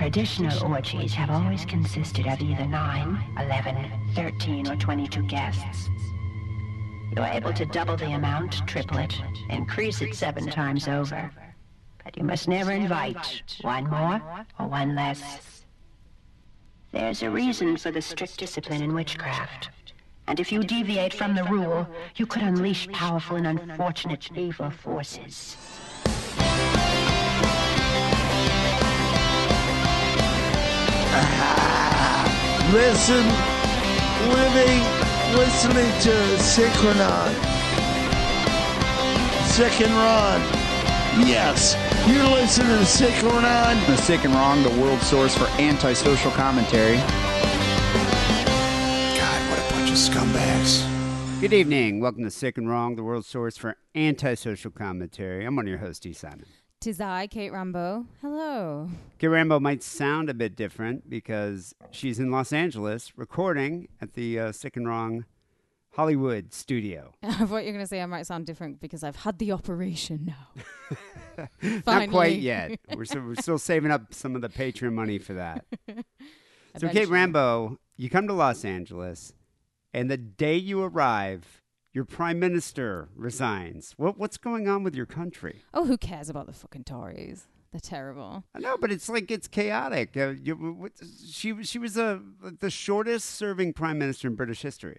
traditional orgies have always consisted of either 9, 11, 13, or 22 guests. You're able to double the amount, triple it, increase it seven times over. But you must never invite one more or one less. There's a reason for the strict discipline in witchcraft. And if you deviate from the rule, you could unleash powerful and unfortunate evil forces. Listen, living, listening to Synchronon. Sick and Ron. Yes, you're listening to Synchronon. The Sick and Wrong, the world source for antisocial commentary. God, what a bunch of scumbags. Good evening. Welcome to Sick and Wrong, the world source for antisocial commentary. I'm one of your hosts, E. Simon. Tis I, Kate Rambo. Hello. Kate Rambo might sound a bit different because she's in Los Angeles recording at the uh, Sick and Wrong Hollywood studio. I thought you were going to say I might sound different because I've had the operation now. Not quite yet. We're still, we're still saving up some of the Patreon money for that. So, Kate Rambo, you come to Los Angeles, and the day you arrive, your prime minister resigns. What, what's going on with your country? Oh, who cares about the fucking Tories? They're terrible. I know, but it's like it's chaotic. Uh, you, what, she she was a, the shortest serving prime minister in British history.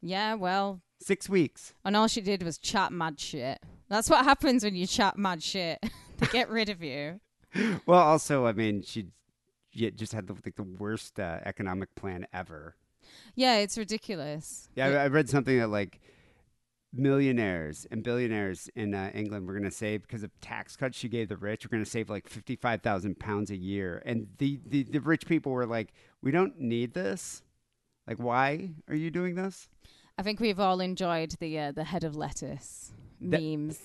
Yeah, well, Six weeks. and all she did was chat mad shit. That's what happens when you chat mad shit. they get rid of you. Well, also, I mean, she just had the, like the worst uh, economic plan ever. Yeah, it's ridiculous. Yeah, I, I read something that like millionaires and billionaires in uh, England were going to save because of tax cuts she gave the rich. We're going to save like fifty five thousand pounds a year, and the, the the rich people were like, "We don't need this. Like, why are you doing this? I think we've all enjoyed the uh, the head of lettuce That- memes.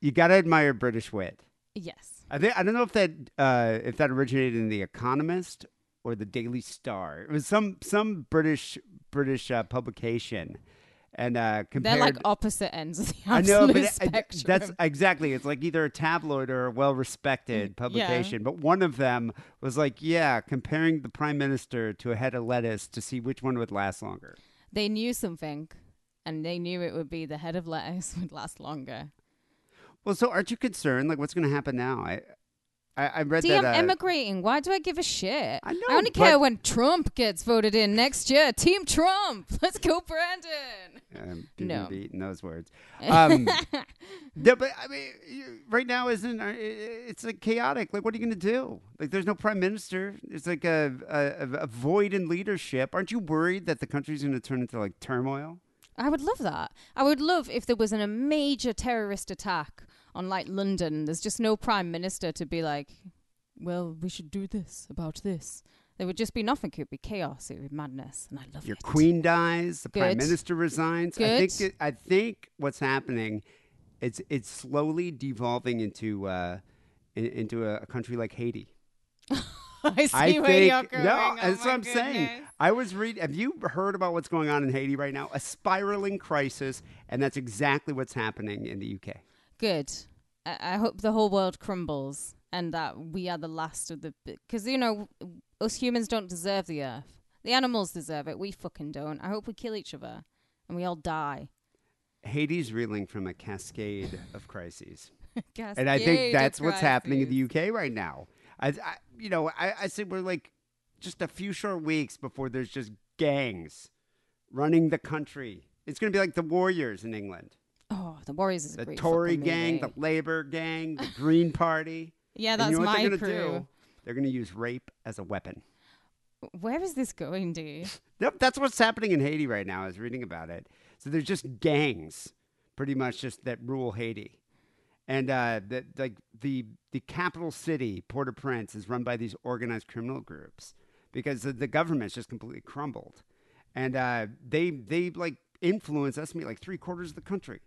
You got to admire British wit." Yes. I think I don't know if that uh, if that originated in the Economist or the Daily Star. It was some some British British uh, publication, and uh, compared. They're like opposite ends of the I know, but it- spectrum. that's exactly. It's like either a tabloid or a well-respected publication. But one of them was like, yeah, comparing the prime minister to a head of lettuce to see which one would last longer. they knew something, and they knew it would be the head of lettuce would last longer. Well, so aren't you concerned? Like, what's going to happen now? I, I, I read See, that. I'm uh, emigrating. Why do I give a shit? I know, I only care when Trump gets voted in next year. Team Trump. Let's go, Brandon. People No. would be eating those words. Um, no, but I mean, you, right now isn't uh, it's like chaotic. Like, what are you going to do? Like, there's no prime minister. It's like a, a a void in leadership. Aren't you worried that the country's going to turn into like turmoil? I would love that. I would love if there was an, a major terrorist attack on like London. There's just no prime minister to be like, well, we should do this about this. There would just be nothing. It would be chaos. It would be madness, and I love Your it. Your queen dies. The prime minister resigns. I think. It, I think what's happening, it's it's slowly devolving into uh, in, into a, a country like Haiti. I see I where think you're going. no, Oh that's what I'm saying. I was reading. Have you heard about what's going on in Haiti right now? A spiraling crisis, and that's exactly what's happening in the UK. Good. I, I hope the whole world crumbles and that we are the last of the. Because, you know, us humans don't deserve the earth. The animals deserve it. We fucking don't. I hope we kill each other and we all die. Haiti's reeling from a cascade of crises, and I think that's what's happening in the UK right now. I, I you know, I, I say we're like just a few short weeks before there's just gangs running the country. It's going to be like the Warriors in England, Oh, the Warriors is a the great Tory gang, movie. the Labor gang, the Green Party. Yeah, And that's you know what my they're gonna crew. do? They're going to use rape as a weapon. Where is this going, dude? Yep, that's what's happening in Haiti right now. I was reading about it. So there's just gangs, pretty much just that rule Haiti, and uh, the, like the the capital city, Port-au-Prince, is run by these organized criminal groups because the, the government's just completely crumbled, and uh, they they like influence estimate like three quarters of the country,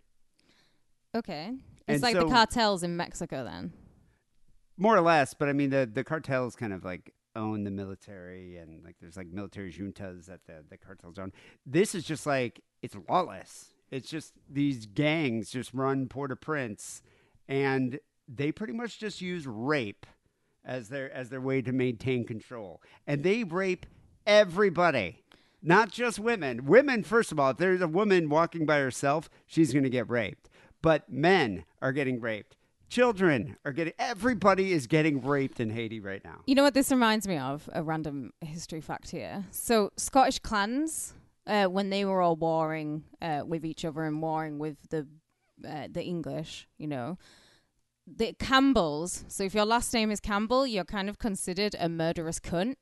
Okay. And It's like so- the cartels in Mexico then. more or less. But I mean, the the cartels kind of like own the military, and like there's like military juntas that the the cartels own. This is just like it's lawless. It's just these gangs just run Port-au-Prince, and they pretty much just use rape as their as their way to maintain control, and they rape everybody, not just women. Women, first of all, if there's a woman walking by herself, she's going to get raped. But men are getting raped. Children are getting. Everybody is getting raped in Haiti right now. You know what this reminds me of? A random history fact here. So Scottish clans, uh, when they were all warring uh, with each other and warring with the uh, the English, you know, the Campbells. So if your last name is Campbell, you're kind of considered a murderous cunt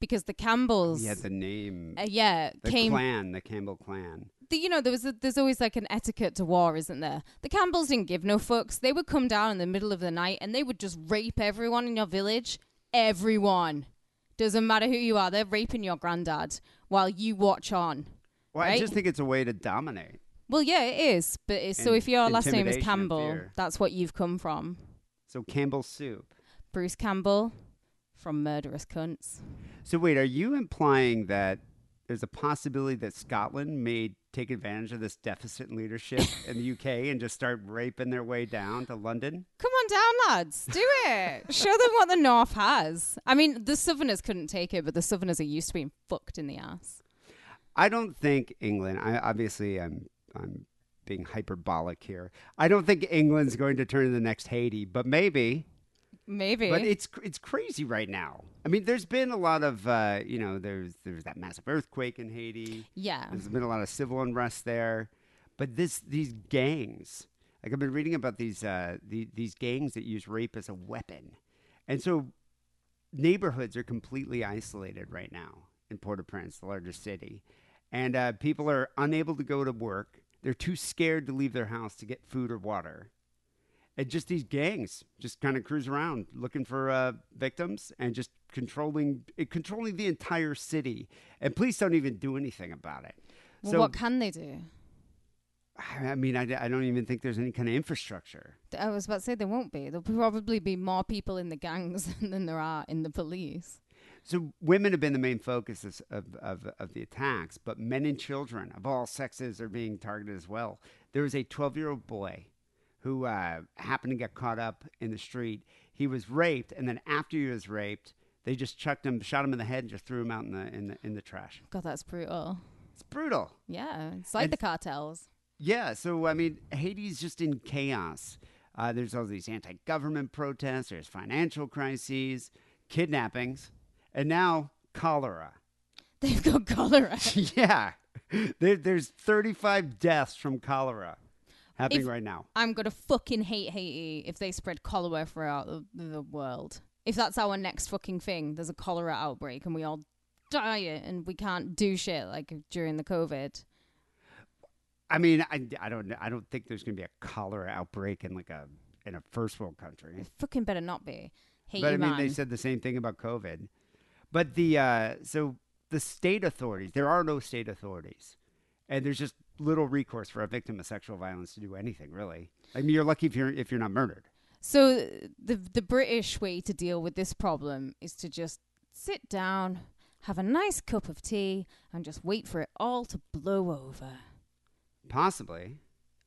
because the Campbells. Yeah, the name. uh, yeah, the came. clan, the Campbell clan. the, you know, there was a, there's always like an etiquette to war, isn't there? The Campbells didn't give no fucks. They would come down in the middle of the night and they would just rape everyone in your village. Everyone. Doesn't matter who you are. They're raping your granddad while you watch on. Well, I just think it's a way to dominate. Well, yeah, it is. But it's, so if your last name is Campbell, that's what you've come from. So Campbell soup. Bruce Campbell from Murderous Cunts. So wait, are you implying that there's a possibility that Scotland may take advantage of this deficit in leadership in the UK and just start raping their way down to London? Come on down, lads. Do it. Show them what the North has. I mean, the Southerners couldn't take it, but the Southerners are used to being fucked in the ass. I don't think England. I obviously I'm I'm being hyperbolic here. I don't think England's going to turn into the next Haiti, but maybe. Maybe. But it's it's crazy right now. I mean, there's been a lot of uh, you know there's there's that massive earthquake in Haiti. yeah. There's been a lot of civil unrest there, but this these gangs, like I've been reading about these uh, the, these gangs that use rape as a weapon, and so neighborhoods are completely isolated right now in Port-au-Prince, the largest city, and uh, people are unable to go to work. They're too scared to leave their house to get food or water. And just these gangs just kind of cruise around looking for uh, victims and just controlling eh, controlling the entire city. And police don't even do anything about it. Well, so what can they do? I mean, I, I don't even think there's any kind of infrastructure. I was about to say there won't be. There'll probably be more people in the gangs than there are in the police. So women have been the main focus of, of, of, of the attacks, but men and children of all sexes are being targeted as well. There was a 12 year old boy who uh, happened to get caught up in the street. He was raped, and then after he was raped, they just chucked him, shot him in the head, and just threw him out in the in the, in the trash. God, that's brutal. It's brutal. Yeah, it's like And- the cartels. Yeah, so I mean, Haiti's just in chaos. Uh, there's all these anti-government protests. There's financial crises, kidnappings, and now cholera. They've got cholera. yeah, there, there's 35 deaths from cholera happening If- right now. I'm gonna fucking hate Haiti if they spread cholera throughout the, the world. If that's our next fucking thing, there's a cholera outbreak and we all die and we can't do shit like during the COVID. I mean, I, I don't I don't think there's going to be a cholera outbreak in like a in a first world country. It fucking better not be. Haiti, but I mean, man. they said the same thing about COVID. But the uh, so the state authorities, there are no state authorities, and there's just little recourse for a victim of sexual violence to do anything really. I mean, you're lucky if you're if you're not murdered. So the the British way to deal with this problem is to just sit down, have a nice cup of tea, and just wait for it all to blow over. Possibly,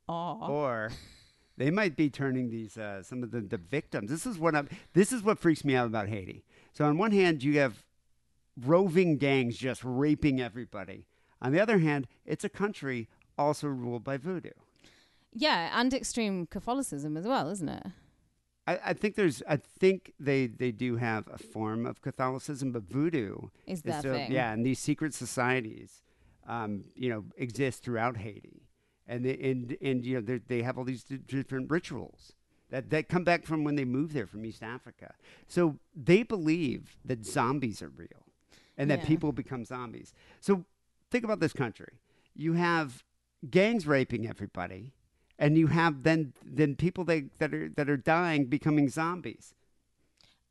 Aw. or they might be turning these uh, some of the, the victims. This is what I'm. This is what freaks me out about Haiti. So on one hand, you have roving gangs just raping everybody. On the other hand, it's a country also ruled by voodoo. Yeah, and extreme Catholicism as well, isn't it? I, I think there's. I think they they do have a form of Catholicism, but voodoo Is that still- thing? yeah, and these secret societies, um, you know, exist throughout Haiti, and they, and and you know they have all these di- different rituals that that come back from when they moved there from East Africa. So they believe that zombies are real, and that Yeah. people become zombies. So think about this country. You have gangs raping everybody, and you have then then people that, that are that are dying becoming zombies.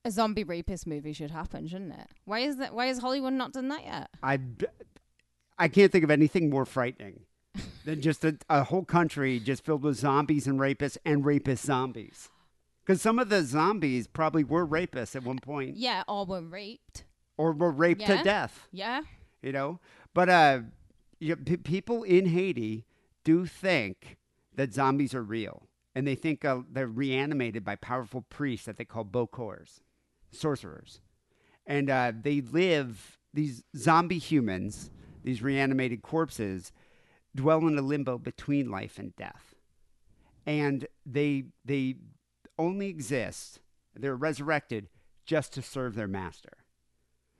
A zombie rapist movie should happen, shouldn't it? Why is that? Why has Hollywood not done that yet? I, I can't think of anything more frightening than just a, a whole country just filled with zombies and rapists and rapist zombies. Because some of the zombies probably were rapists at one point Yeah, or were raped. or were raped Yeah. to death, Yeah. you know? But uh, you know, p- people in Haiti do think that zombies are real. And they think uh, they're reanimated by powerful priests that they call bokors. sorcerers, and uh, they live. These zombie humans, these reanimated corpses, dwell in a limbo between life and death, and they they only exist. They're resurrected just to serve their master.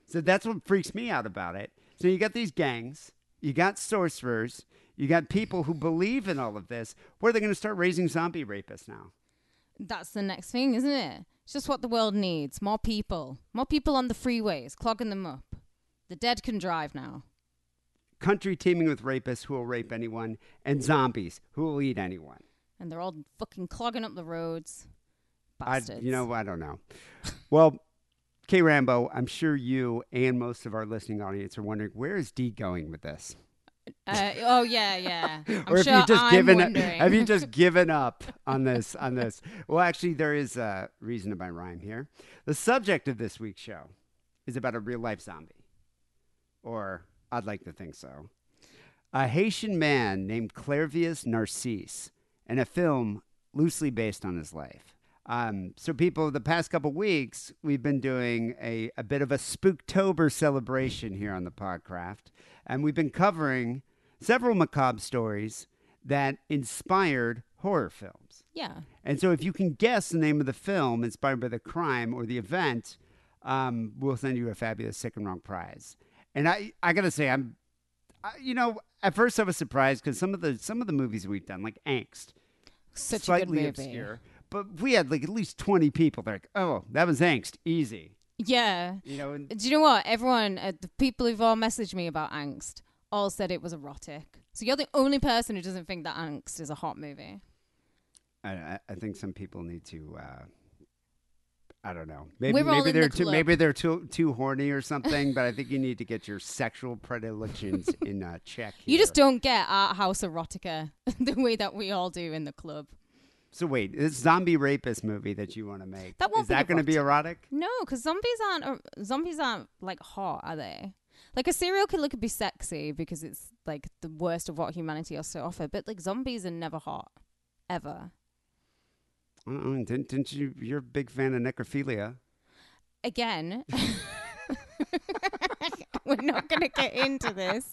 So that's what freaks me out about it. So you got these gangs, you got sorcerers, you got people who believe in all of this. Where are they going to start raising zombie rapists now? That's the next thing, isn't it? It's just what the world needs. More people. More people on the freeways, clogging them up. The dead can drive now. Country teeming with rapists who will rape anyone, and zombies who will eat anyone. And they're all fucking clogging up the roads. I, Bastards. you know, I don't know. well, K Rambo, I'm sure you and most of our listening audience are wondering where is D going with this? Uh, oh yeah, yeah. I'm or if sure you just I'm given wondering. have you just given up on this on this? Well, actually, there is a reason to my rhyme here. The subject of this week's show is about a real life zombie, or I'd like to think so. A Haitian man named Clairvius Narcisse, in a film loosely based on his life. Um, so, people, the past couple weeks, we've been doing a, a bit of a Spooktober celebration here on the Podcraft, and we've been covering several macabre stories that inspired horror films. yeah. And so, if you can guess the name of the film inspired by the crime or the event, um, we'll send you a fabulous sick and wrong prize. And I, I gotta say, I'm, I, you know, at first I was surprised because some of the some of the movies we've done, like Angst, Such slightly a good movie. obscure, but we had like at least twenty people. They're like, oh, that was Angst, easy. Yeah. You know, and Do you know what? Everyone, uh, the people who've all messaged me about Angst, all said it was erotic. So you're the only person who doesn't think that Angst is a hot movie. I, I- think some people need to. Uh, I don't know. Maybe We're maybe they're the too maybe they're too too horny or something. but I think you need to get your sexual predilections in uh, check. You just don't get art house erotica the way that we all do in the club. So wait, this zombie rapist movie that you want to make That won't is be that going to be erotic? No, because zombies aren't uh, zombies aren't like hot, are they? Like a serial killer could be sexy because it's like the worst of what humanity has to offer, but like zombies are never hot, ever. Uh-uh, didn't, didn't you? You're a big fan of necrophilia. Again, we're not gonna get into this,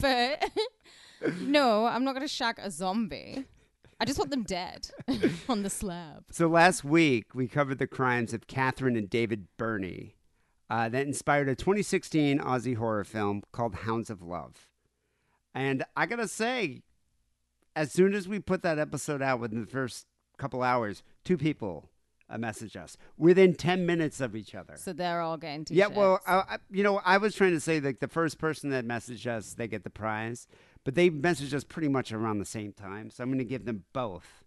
but no, I'm not gonna shag a zombie. I just want them dead on the slab. So last week we covered the crimes of Catherine and David Birnie, uh, that inspired a 2016 Aussie horror film called Hounds of Love. And I gotta say, as soon as we put that episode out within the first couple hours, two people uh, messaged us within 10 minutes of each other. So they're all getting t Yeah, well, I, I, you know, I was trying to say like the first person that messaged us, they get the prize, but they messaged us pretty much around the same time. So I'm going to give them both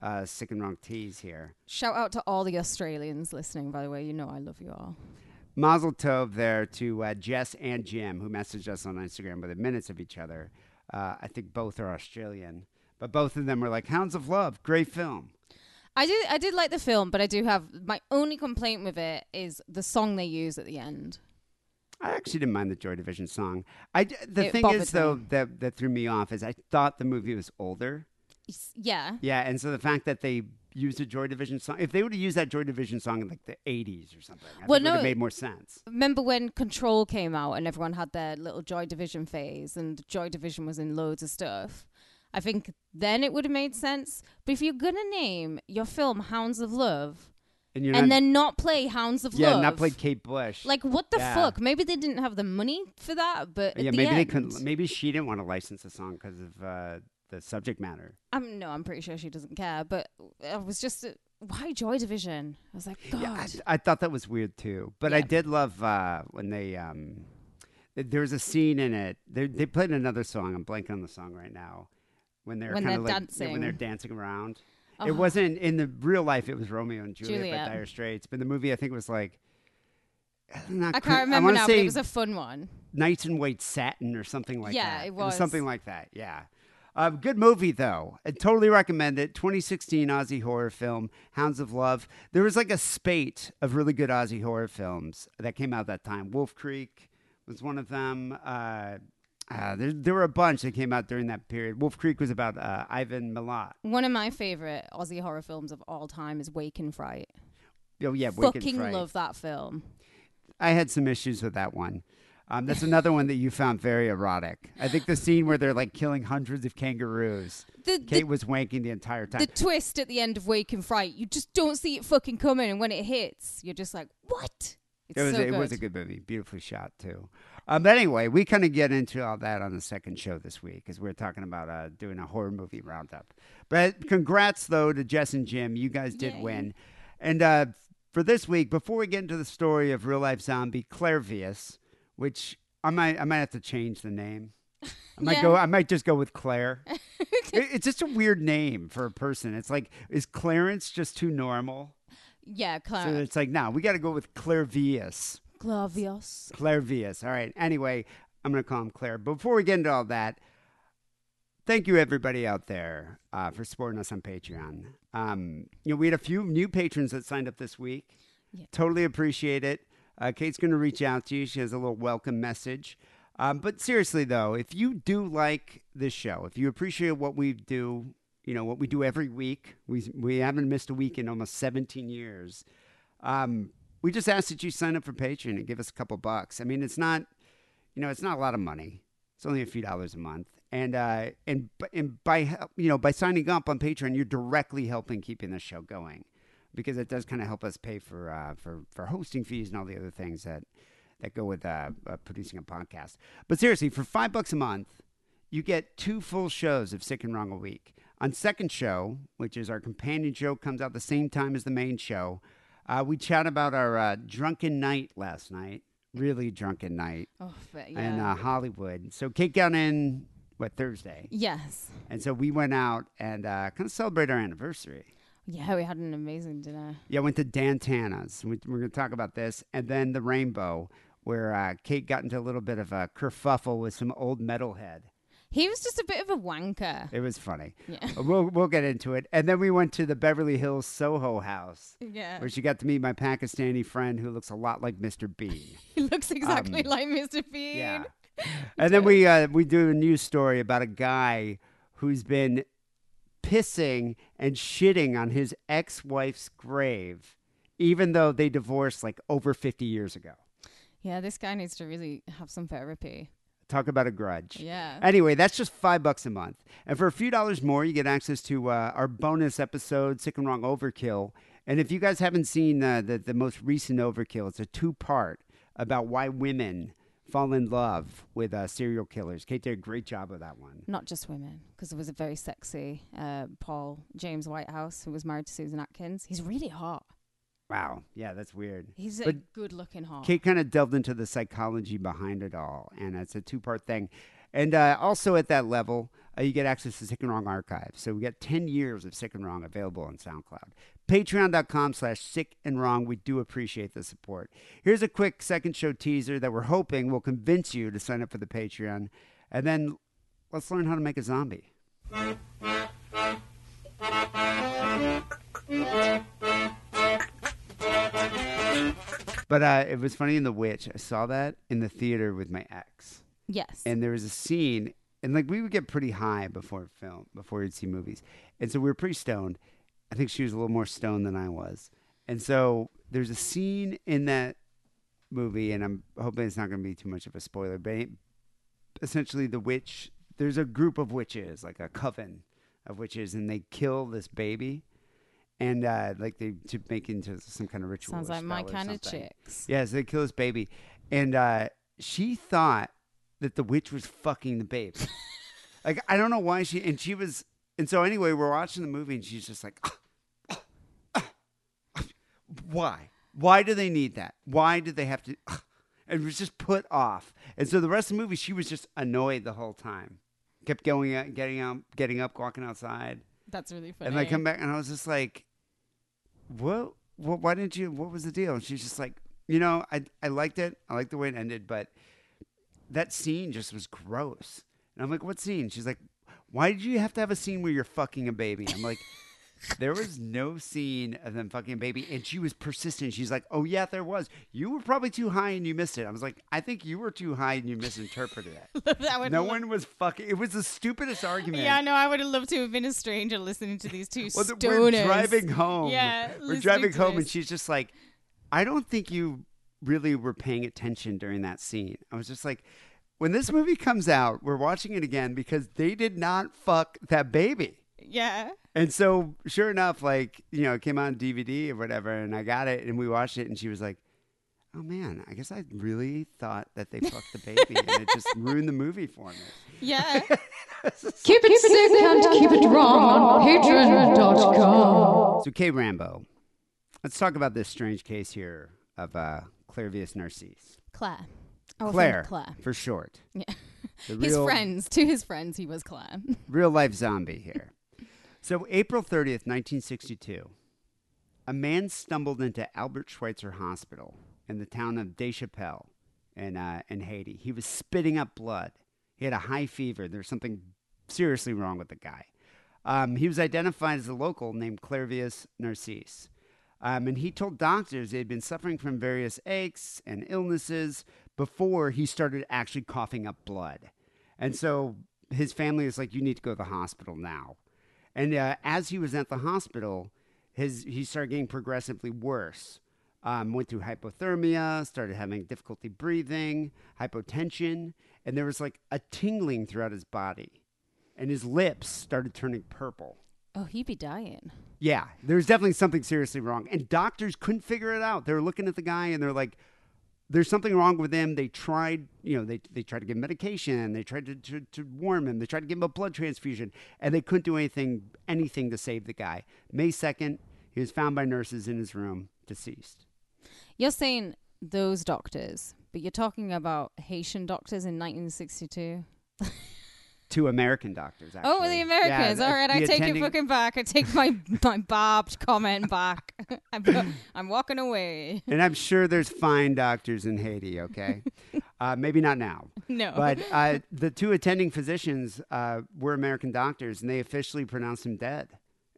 uh, sick and wrong teas here. shout out to all the Australians listening. By the way, you know I love you all. Mazel tov there to uh, Jess and Jim who messaged us on Instagram within minutes of each other. Uh, I think both are Australian, but both of them were like Hounds of Love, great film. I did I did like the film, but I do have my only complaint with it is the song they use at the end. I actually didn't mind the Joy Division song. I the It thing is though me. that that threw me off is I thought the movie was older. Yeah. Yeah, and so the fact that they used a Joy Division song, if they would have used that Joy Division song in like the 80s or something, I Well, think it would no. have made more sense. Remember when Control came out and everyone had their little Joy Division phase and Joy Division was in loads of stuff? I think then it would have made sense. But if you're gonna name your film Hounds of Love And and not, then not play Hounds of yeah, Love, not play Kate Bush. like what the Yeah. fuck? Maybe they didn't have the money for that, but yeah, the maybe they couldn't. Maybe she didn't want to license the song because of uh, the subject matter. I'm no, I'm pretty sure she doesn't care. But I was just uh, why Joy Division? I was like, God, Yeah, I, I thought that was weird too. But I did love uh, when they um, th- there was a scene in it. They they played another song. I'm blanking on the song right now. When they're When kind of like yeah, when they're dancing. dancing It Uh-huh. wasn't in the real life. It was Romeo and Juliet, Juliet. by Dire Straits. But the movie, I think was like. Not I can't remember wanna now, but it was a fun one. Nights in White Satin or something like Yeah, that. it was was. something like that. Yeah. Uh, good movie though. I totally recommend it. 2016 Aussie horror film, Hounds of Love. There was like a spate of really good Aussie horror films that came out that time. Wolf Creek was one of them. Uh, uh, there, there were a bunch that came out during that period. Wolf Creek was about uh, Ivan Milat. One of my favorite Aussie horror films of all time is Wake in Fright. Oh yeah, Wake in Fucking Fright. love that film. I had some issues with that one. Um, that's another one that you found very erotic. I think the scene where they're like killing hundreds of kangaroos. The, Kate the, was wanking the entire time. the twist at the end of Wake in Fright, you just don't see it fucking coming, and when it hits, you're just like, what? It's it was so it was a good movie, beautifully shot too. Um, but anyway, we kind of get into all that on the second show this week because we're talking about uh, doing a horror movie roundup. But congrats though to Jess and Jim, you guys did Yay. win. And uh, for this week, before we get into the story of real life zombie Claire Vius, which I might I might have to change the name. I might Yeah. go. I might just go with Claire. It's just a weird name for a person. It's like is Clarence just too normal? Yeah, Claire. So it's like, no, we got to go with Claire Vius. Clavius. Claire All right. Anyway, I'm going to call him Claire. Before we get into all that, thank you everybody out there uh, for supporting us on Patreon. Um, you know, we had a few new patrons that signed up this week. Yeah. Totally appreciate it. Uh, Kate's going to reach out to you. She has a little welcome message. Um, but seriously, though, if you do like this show, if you appreciate what we do, you know what we do every week. We we haven't missed a week in almost 17 years. Um, we just ask that you sign up for Patreon and give us a couple bucks. I mean, it's not, you know, it's not a lot of money. It's only a few dollars a month, and uh, and and by you know by signing up on Patreon, you're directly helping keeping the show going, because it does kind of help us pay for uh, for for hosting fees and all the other things that that go with uh, uh, producing a podcast. But seriously, for five bucks a month, you get two full shows of Sick and Wrong a week. On second show, which is our companion show, comes out the same time as the main show. Uh, we chat about our uh, drunken night last night, really drunken night Oh, but yeah. in uh, Hollywood. So Kate got in what Thursday, yes. and so we went out and uh, kind of celebrate our anniversary. Yeah, we had an amazing dinner. Yeah, went to Dan Tana's. We, we're going to talk about this, and then the Rainbow, where uh, Kate got into a little bit of a kerfuffle with some old metalhead. He was just a bit of a wanker. It was funny. Yeah. We'll we'll get into it, and then we went to the Beverly Hills Soho House, Yeah. where she got to meet my Pakistani friend who looks a lot like Mr. Bean. He looks exactly Um, like Mr. Bean. Yeah. And then we uh, we do a news story about a guy who's been pissing and shitting on his ex-wife's grave, even though they divorced like over 50 years ago. Yeah, this guy needs to really have some therapy. Talk about a grudge. Yeah. Anyway, that's just five bucks a month. And for a few dollars more, you get access to uh, our bonus episode, Sick and Wrong Overkill. And if you guys haven't seen uh, the, the most recent Overkill, it's a two part about why women fall in love with uh, serial killers. Kate did a great job of that one. Not just women, because there was a very sexy uh, Paul James Whitehouse who was married to Susan Atkins. He's really hot. Wow. Yeah, that's weird. He's a good looking hot. Kate kind of delved into the psychology behind it all, and it's a two part thing. And uh, also at that level, uh, you get access to Sick and Wrong Archive. So we got 10 years of Sick and Wrong available on SoundCloud. Patreon.com slash Sick and Wrong. We do appreciate the support. Here's a quick second show teaser that we're hoping will convince you to sign up for the Patreon. And then let's learn how to make a zombie. But uh, it was funny in The Witch. I saw that in the theater with my ex yes. and there was a scene and like we would get pretty high before film before we'd see movies and so we were pretty stoned i think she was a little more stoned than i was and so there's a scene in that movie and i'm hoping it's not going to be too much of a spoiler but essentially the witch there's a group of witches like a coven of witches and they kill this baby and uh, like they to make into some kind of ritual Sounds like my kind of chicks. Yeah, so they kill this baby, and uh, she thought that the witch was fucking the baby. like I don't know why she and she was, and so anyway, we're watching the movie, and she's just like, why? Why do they need that? Why did they have to? And was just put off. And so the rest of the movie, she was just annoyed the whole time. Kept going, out, getting out, getting up, walking outside, That's really funny. and I come back, and I was just like, what, what why didn't you what was the deal? And she's just like you know i i liked it. I liked the way it ended but that scene just was gross. And i'm like what scene? She's like why did you have to have a scene where you're fucking a baby? I'm like there was no scene of them fucking baby, and she was persistent. She's like, "Oh yeah, there was. You were probably too high and you missed it." I was like, "I think you were too high and you misinterpreted it." that no one was fucking. It was the stupidest argument. Yeah, no, I would have loved to have been a stranger listening to these two Well, stoners. we're driving home. Yeah, we're driving home, and she's just like, "I don't think you really were paying attention during that scene." I was just like, "When this movie comes out, we're watching it again because they did not fuck that baby." Yeah. And so, sure enough, like, you know, it came on DVD or whatever, and I got it and we watched it, and she was like, oh man, I guess I really thought that they fucked the baby, and it just ruined the movie for me. Yeah. Keep it sick and keep it wrong on patreon.com. So, Kay Rambo, let's talk about this strange case here of uh, Clairvius Narcisse. Claire. Our Claire, Claire. for short. Yeah. The His real- friends, to his friends, he was Claire. real life zombie here. So, April 30th, 1962, a man stumbled into Albert Schweitzer Hospital in the town of Deschapelles in, uh, in Haiti. He was spitting up blood. He had a high fever. There's something seriously wrong with the guy. Um, he was identified as a local named Clairvius Narcisse. Um, and he told doctors he had been suffering from various aches and illnesses before he started actually coughing up blood. And so his family was like, "You need to go to the hospital now." And uh, as he was at the hospital, his he started getting progressively worse. Um, went through hypothermia, started having difficulty breathing, hypotension, and there was like a tingling throughout his body, and his lips started turning purple. Oh, he'd be dying. Yeah, there's definitely something seriously wrong. And doctors couldn't figure it out. They were looking at the guy and they're like, there's something wrong with him. They tried, you know, they, they tried to give him medication. They tried to, to, to warm him. They tried to give him a blood transfusion. And they couldn't do anything, anything to save the guy. May 2nd, he was found by nurses in his room, deceased. You're saying those doctors, but you're talking about Haitian doctors in 1962. Two American doctors, actually. Oh, the Americans. Yeah, All right, I take it fucking back. I take my my barbed comment back. I'm, I'm walking away. And I'm sure there's fine doctors in Haiti, okay? uh, maybe not now. No. But uh, the two attending physicians uh, were American doctors, and they officially pronounced him dead.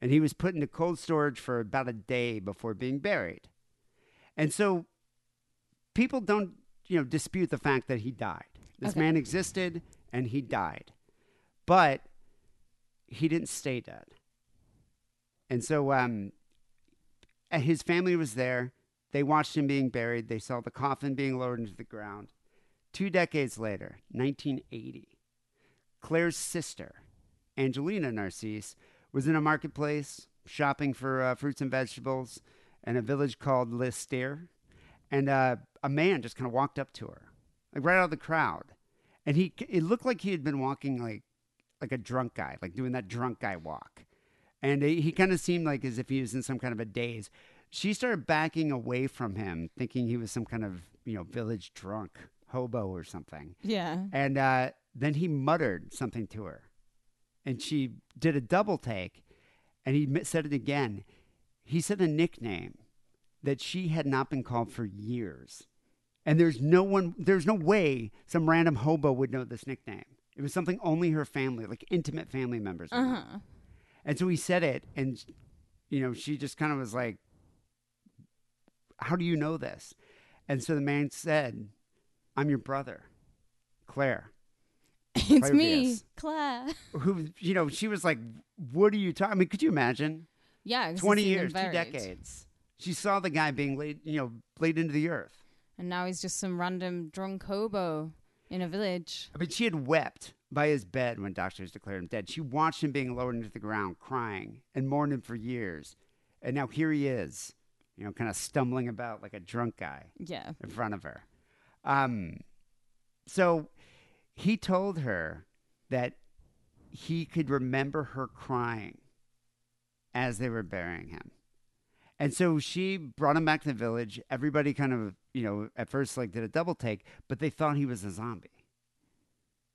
And he was put into cold storage for about a day before being buried. And so people don't, you know, dispute the fact that he died. This Okay. man existed, and he died. But he didn't stay dead. And so um, uh, his family was there. They watched him being buried. They saw the coffin being lowered into the ground. Two decades later, 1980, Claire's sister, Angelina Narcisse, was in a marketplace shopping for uh, fruits and vegetables in a village called L'Estère. And uh, a man just kind of walked up to her, like right out of the crowd. And he, it looked like he had been walking like, like a drunk guy, like doing that drunk guy walk. And he, he kind of seemed like as if he was in some kind of a daze. She started backing away from him, thinking he was some kind of, you know, village drunk hobo or something. yeah. And uh, then he muttered something to her. And she did a double take, and he said it again. He said a nickname that she had not been called for years. And there's no one, there's no way some random hobo would know this nickname. It was something only her family, like intimate family members. would know. Uh-huh. And so he said it, and you know, she just kind of was like, "How do you know this?" And so the man said, "I'm your brother, Claire." It's me. Claire. Who, you know, she was like, "What are you talking?" I mean, could you imagine? Yeah. 'cause Twenty years, two decades. She saw the guy being laid, you know, laid into the earth. And now he's just some random drunk hobo in a village. I mean, she had wept by his bed when doctors declared him dead. She watched him being lowered into the ground, crying, and mourned him for years. And now here he is, you know, kind of stumbling about like a drunk guy Yeah. in front of her. Um, so he told her that he could remember her crying as they were burying him. And so she brought him back to the village. Everybody kind of, you know, at first like did a double take, but they thought he was a zombie.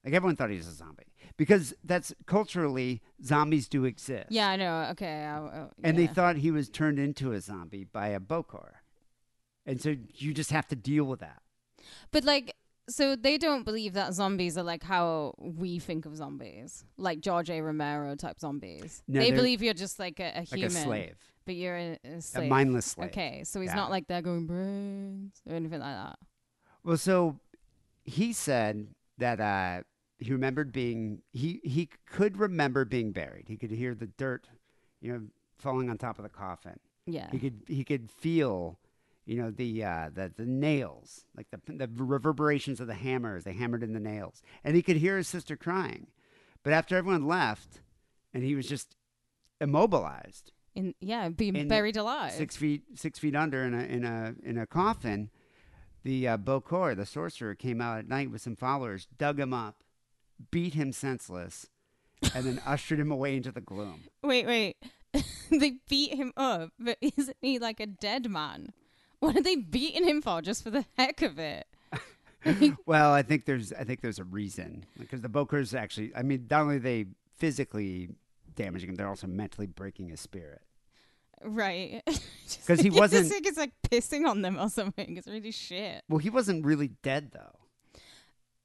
Like everyone thought he was a zombie because that's culturally zombies do exist. Yeah, I know. Okay. I, uh, And they thought he was turned into a zombie by a Bokor. And so you just have to deal with that. But like, So they don't believe that zombies are like how we think of zombies, like George A. Romero type zombies. No, they believe you're just like a, a like human, a slave, but you're a, a a mindless slave. Okay, so he's Yeah. not like they're going brains or anything like that. Well, so he said that uh, he remembered being he he could remember being buried. He could hear the dirt, you know, falling on top of the coffin. Yeah. He could he could feel, you know, the uh, the the nails, like the the reverberations of the hammers. They hammered in the nails, and he could hear his sister crying. But after everyone left, and he was just immobilized, In yeah, being in buried alive. six feet six feet under in a in a in a coffin. The uh, Bokor, the sorcerer, came out at night with some followers, dug him up, beat him senseless, and then ushered him away into the gloom. Wait, wait. they beat him up, but isn't he like a dead man? What are they beating him for? Just for the heck of it? Well, I think there's I think there's a reason because the Bokors actually, I mean, not only are they physically damaging him, they're also mentally breaking his spirit. Right. 'Cause he wasn't- like it's like pissing on them or something. It's really shit. Well, he wasn't really dead though.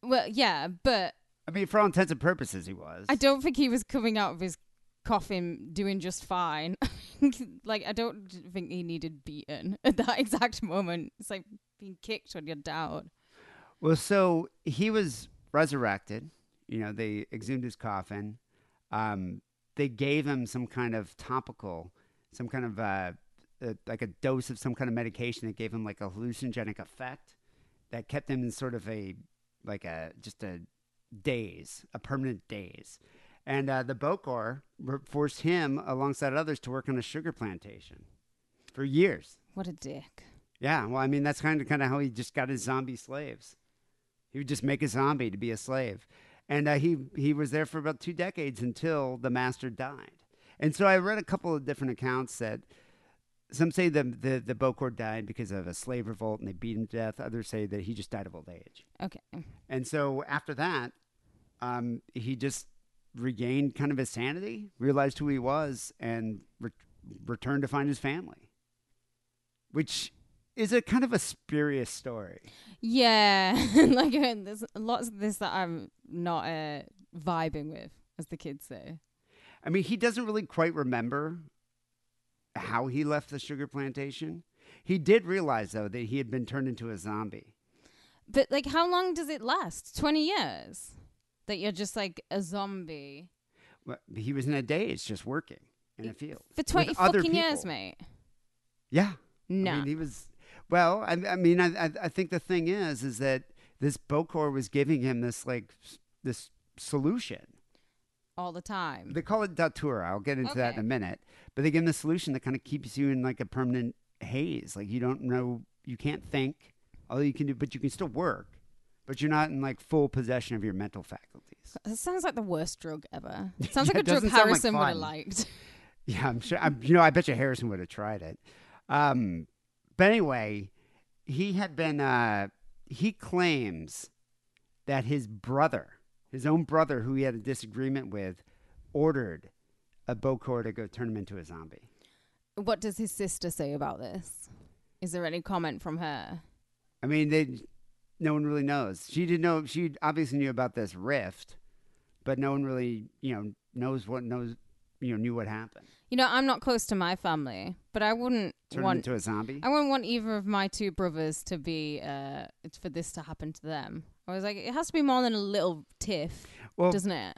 Well, yeah, but I mean, for all intents and purposes, he was. I don't think he was coming out of his coffin doing just fine. like I don't think he needed beaten at that exact moment. It's like being kicked when you're down. Well, so he was resurrected. You know, they exhumed his coffin. Um, they gave him some kind of topical, some kind of uh, uh, like a dose of some kind of medication that gave him like a hallucinogenic effect that kept him in sort of a like a just a daze, a permanent daze. And uh, the Bokor forced him, alongside others, to work on a sugar plantation for years. What a dick. Yeah, well, I mean, that's kind of kind of how he just got his zombie slaves. He would just make a zombie to be a slave, and uh, he he was there for about two decades until the master died. And so I read a couple of different accounts that some say the the the Bokor died because of a slave revolt and they beat him to death. Others say that he just died of old age. Okay. And so after that, um, he just regained kind of his sanity, realized who he was, and re- returned to find his family, which is a kind of a spurious story. Yeah, like uh, there's lots of this that I'm not uh, vibing with, as the kids say. I mean, he doesn't really quite remember how he left the sugar plantation. He did realize, though, that he had been turned into a zombie. But like, how long does it last? Twenty years? That you're just like a zombie Well, He was in a daze, just working in a field for twenty fucking years, mate. Yeah, No. I mean, he was. Well, I, I mean, I, I, I think the thing is, is that this Bokor was giving him this like this solution. All the time. They call it datura. I'll get into that in a minute. But they give him the solution that kind of keeps you in like a permanent haze. Like you don't know, you can't think. All you can do, but you can still work. But you're not in like full possession of your mental faculties. It sounds like the worst drug ever. It sounds Yeah, like a drug doesn't like Harrison would have liked. Yeah, I'm sure. I'm, you know, I bet you Harrison would have tried it. Um, but anyway, he had been. Uh, he claims that his brother, his own brother, who he had a disagreement with, ordered a Bokor to go turn him into a zombie. What does his sister say about this? Is there any comment from her? I mean, they, no one really knows. She didn't know. She obviously knew about this rift, but no one really, you know, knows what knows. You know, knew what happened. You know, I'm not close to my family, but I wouldn't Turn want into a zombie. I wouldn't want either of my two brothers to be uh it's for this to happen to them. I was like, it has to be more than a little tiff, Well, doesn't it?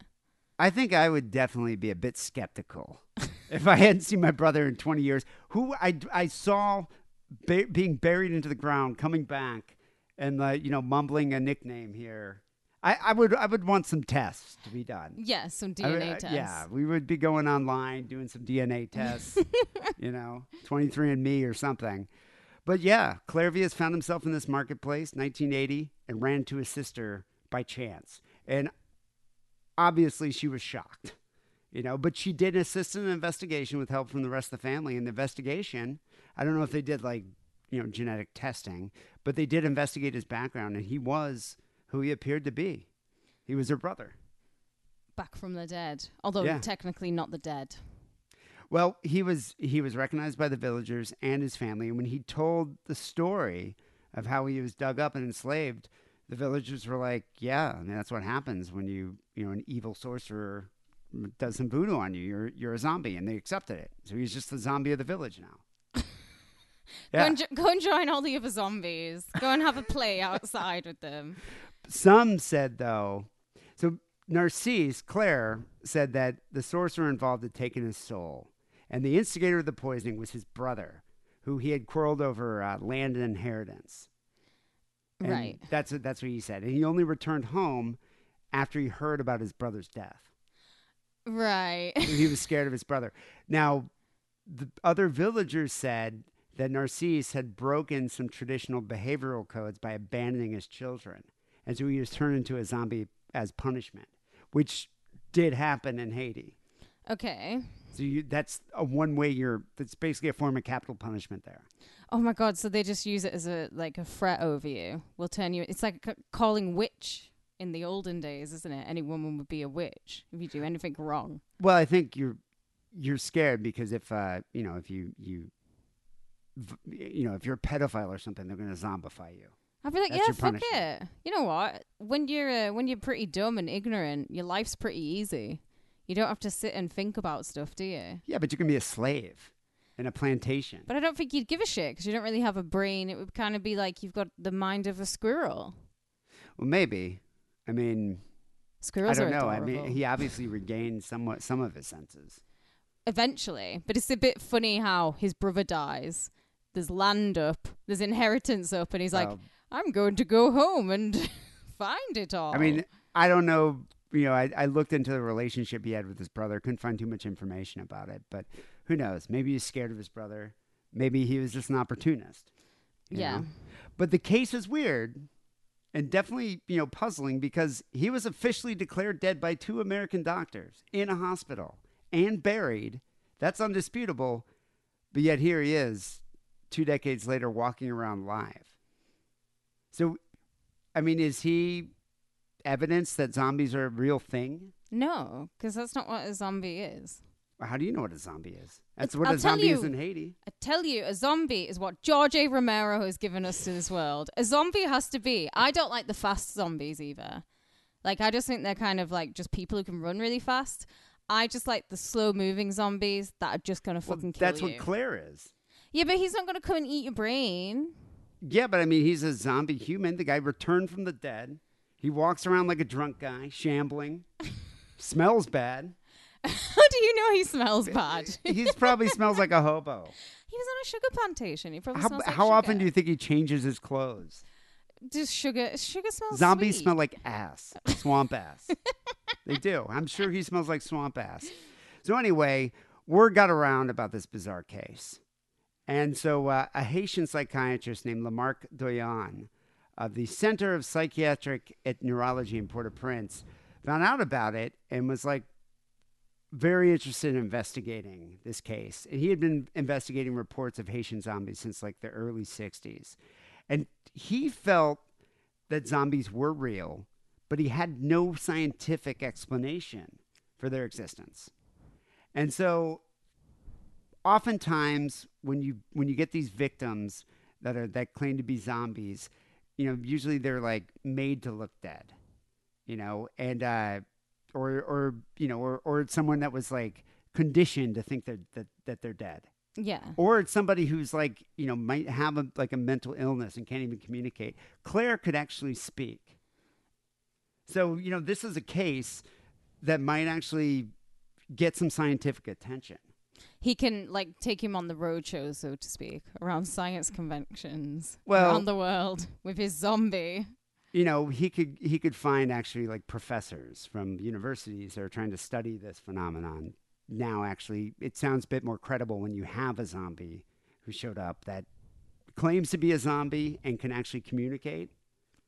I think I would definitely be a bit skeptical if I hadn't seen my brother in 20 years, who I, I saw ba- being buried into the ground, coming back, and uh, you know mumbling a nickname here. I, I would I would want some tests to be done. Yeah, some I DNA uh, tests. Yeah, we would be going online doing some DNA tests, you know, 23andMe or something. But yeah, Clairvius found himself in this marketplace, 1980, and ran to his sister by chance. And obviously, she was shocked, you know, but she did assist in an investigation with help from the rest of the family. And the investigation, I don't know if they did like, you know, genetic testing, but they did investigate his background, and he was who he appeared to be. He was her brother. Back from the dead. Although Yeah. technically not the dead. Well, he was he was recognized by the villagers and his family, and when he told the story of how he was dug up and enslaved, the villagers were like, "Yeah, I mean that's what happens when you, you know, an evil sorcerer does some voodoo on you. You're you're a zombie," and they accepted it. So he's just the zombie of the village now. Go, yeah. and jo- go and join all the other zombies. Go and have a play outside with them. Some said though, so Narcisse Claire said that the sorcerer involved had taken his soul, and the instigator of the poisoning was his brother, who he had quarreled over uh, land and inheritance. And Right. That's what, that's what he said, and he only returned home after he heard about his brother's death. Right. he was scared of his brother. Now, the other villagers said that Narcisse had broken some traditional behavioral codes by abandoning his children. And so he was turned into a zombie as punishment, which did happen in Haiti. Okay. So you, that's a one way you're, that's basically a form of capital punishment there. Oh my god! So they just use it as a like a threat over you. We'll turn you. It's like c- calling witch in the olden days, isn't it? Any woman would be a witch if you do anything wrong. Well, I think you're, you're scared because if, uh, you know, if you, you, you know, if you're a pedophile or something, they're going to zombify you. I'd be like, That's yeah, fuck it. You know what? When you're uh, when you're pretty dumb and ignorant, your life's pretty easy. You don't have to sit and think about stuff, do you? Yeah, but you can be a slave in a plantation. But I don't think you'd give a shit because you don't really have a brain. It would kind of be like you've got the mind of a squirrel. Well, maybe. I mean, Squirrels I don't are know. I mean, he obviously regained somewhat some of his senses. eventually. But it's a bit funny how his brother dies. There's land up, there's inheritance up, and he's like, Well, I'm going to go home and find it all. I mean, I don't know. You know, I, I looked into the relationship he had with his brother. Couldn't find too much information about it, but who knows? Maybe he's scared of his brother. Maybe he was just an opportunist. yeah. know? But the case is weird and definitely, you know, puzzling because he was officially declared dead by two American doctors in a hospital and buried. That's undisputable. But yet here he is, two decades later, walking around live. So, I mean, is he evidence that zombies are a real thing? No, because that's not what a zombie is. How do you know what a zombie is? That's It's- what I'll a zombie is in Haiti. I tell you, a zombie is what George A. Romero has given us to this world. A zombie has to be. I don't like the fast zombies either. Like, I just think they're kind of like just people who can run really fast. I just like the slow moving zombies that are just going to Well, fucking kill you. that's you. what Claire is. yeah, but he's not going to come and eat your brain. Yeah, but I mean, he's a zombie human. The guy returned from the dead. He walks around like a drunk guy, shambling. smells bad. How do you know he smells bad? he probably smells like a hobo. He was on a sugar plantation. He probably How, smells like how often do you think he changes his clothes? Just sugar. Sugar smells. Zombies sweet. smell like ass, swamp ass. they do. I'm sure he smells like swamp ass. So anyway, word got around about this bizarre case, and so uh, a Haitian psychiatrist named Lamarque Douyon of the Center of Psychiatric and Neurology in Port-au-Prince found out about it and was like very interested in investigating this case. And he had been investigating reports of Haitian zombies since like the early 60s. And he felt that zombies were real, but he had no scientific explanation for their existence. And so oftentimes when you when you get these victims that are that claim to be zombies, you know, usually they're like made to look dead. You know, and uh or or you know, or or it's someone that was like conditioned to think that that, that they're dead Yeah. or it's somebody who's like you know might have a, like a mental illness and can't even communicate claire could actually speak so you know this is a case that might actually get some scientific attention He can like take him on the road show, so to speak, around science conventions Well- around the world with his zombie. you know he could he could find actually like professors from universities that are trying to study this phenomenon now actually it sounds a bit more credible when you have a zombie who showed up that claims to be a zombie and can actually communicate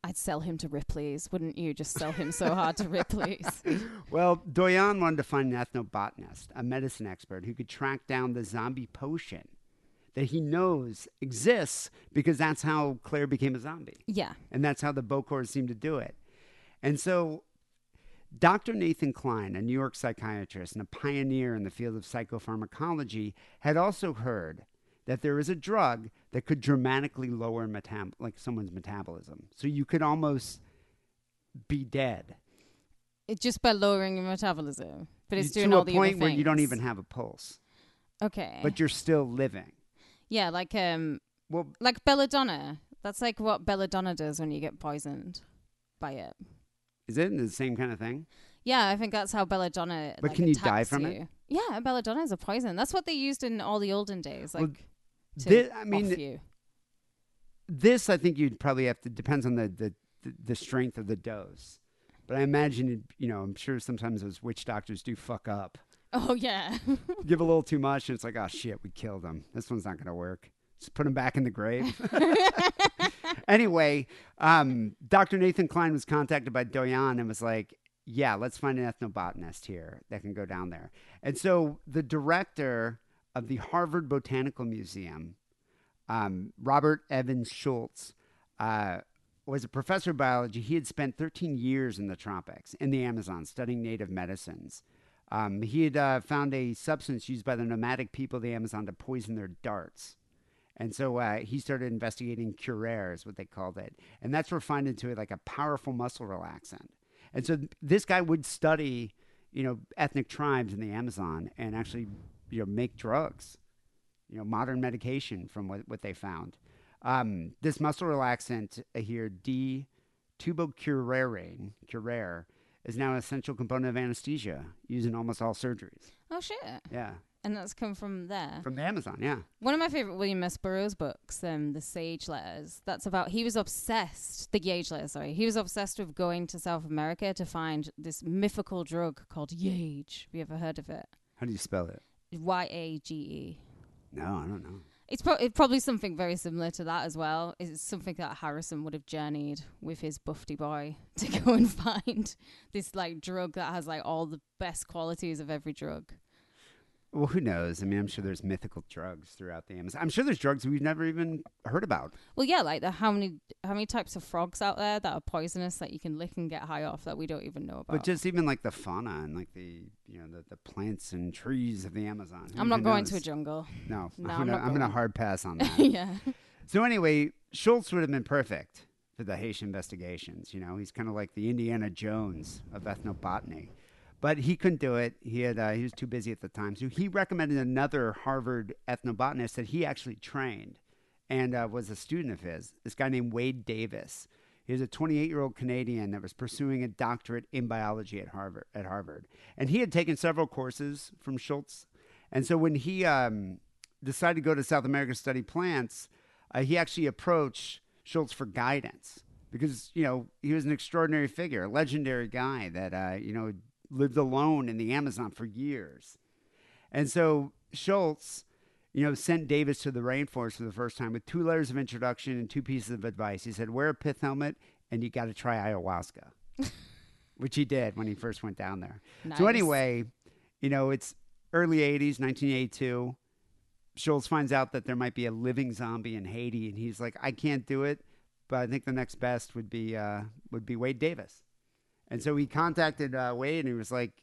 I'd sell him to Ripley's, wouldn't you? Just sell him so hard to Ripley's. Well, Douyon wanted to find an ethnobotanist, a medicine expert who could track down the zombie potion that he knows exists because that's how Claire became a zombie. Yeah. And that's how the Bokors seem to do it. And so Dr. Nathan Kline, a New York psychiatrist and a pioneer in the field of psychopharmacology, had also heard that there is a drug that could dramatically lower metab- like someone's metabolism. So you could almost be dead. It's just by lowering your metabolism, but it's You- doing to all a the point where you don't even have a pulse, Okay. but you're still living. yeah, like um, Well, like belladonna. That's like what belladonna does when you get poisoned by it. is it the same kind of thing? Yeah, I think that's how belladonna. But like, can you die from it? Yeah, belladonna is a poison. That's what they used in all the olden days. Like, Well, to thi- I mean, you. this I think you'd probably have to depends on the the, the, strength of the dose. But I imagine you know I'm sure sometimes those witch doctors do fuck up. Oh yeah. Give a little too much and it's like oh shit we killed him. This one's not gonna work. Just put him back in the grave. anyway, um, Dr. Nathan Kline was contacted by Douyon and was like, "Yeah, let's find an ethnobotanist here that can go down there." And so the director of the Harvard Botanical Museum, um, Robert Evans Schultz, uh, was a professor of biology. He had spent 13 years in the tropics, in the Amazon, studying native medicines. Um, he had uh, found a substance used by the nomadic people of the Amazon to poison their darts. And so uh, he started investigating curare, is what they called it. And that's refined into like a powerful muscle relaxant. And so th- this guy would study, you know, ethnic tribes in the Amazon and actually, you know, make drugs, you know, modern medication from what, what they found. Um, this muscle relaxant here, D tubocurarine, curare, is now an essential component of anesthesia used in almost all surgeries. oh shit. Yeah. And that's come from there. From the Amazon, yeah. One of my favorite William S. Burroughs books, um, The Sage Letters. That's about he was obsessed. The Yage Letters, sorry. He was obsessed with going to South America to find this mythical drug called Yage. Have you ever heard of it? How do you spell it? Y A G E. No, I don't know. It's, pro- it's probably something very similar to that as well. It's something that Harrison would have journeyed with his buffy boy to go and find this like drug that has like all the best qualities of every drug. Well, who knows? I mean, I'm sure there's mythical drugs throughout the Amazon. I'm sure there's drugs we've never even heard about. Well, yeah, like the how many how many types of frogs out there that are poisonous that you can lick and get high off that we don't even know about. But just even like the fauna and like the you know the, the plants and trees of the Amazon. Who I'm not going knows? to a jungle. No, No, I'm, I'm gonna, I'm gonna hard pass on that. yeah. so anyway, Schultz would have been perfect for the Haitian investigations. You know, he's kind of like the Indiana Jones of ethnobotany. But he couldn't do it. He had uh, he was too busy at the time. So he recommended another Harvard ethnobotanist that he actually trained and uh, was a student of his. This guy named Wade Davis. He was a 28 year old Canadian that was pursuing a doctorate in biology at Harvard. At Harvard, and he had taken several courses from Schultz. And so when he um, decided to go to South America to study plants, uh, he actually approached Schultz for guidance because you know he was an extraordinary figure, a legendary guy that uh, you know lived alone in the Amazon for years. And so Schultz, you know, sent Davis to the rainforest for the first time with two letters of introduction and two pieces of advice. He said, "Wear a pith helmet, and you got to try ayahuasca," which he did when he first went down there. So anyway, you know, it's early '80s, 1982. Schultz finds out that there might be a living zombie in Haiti, and he's like, "I can't do it, but I think the next best would be uh, would be Wade Davis." And so he contacted uh, Wade, and he was like,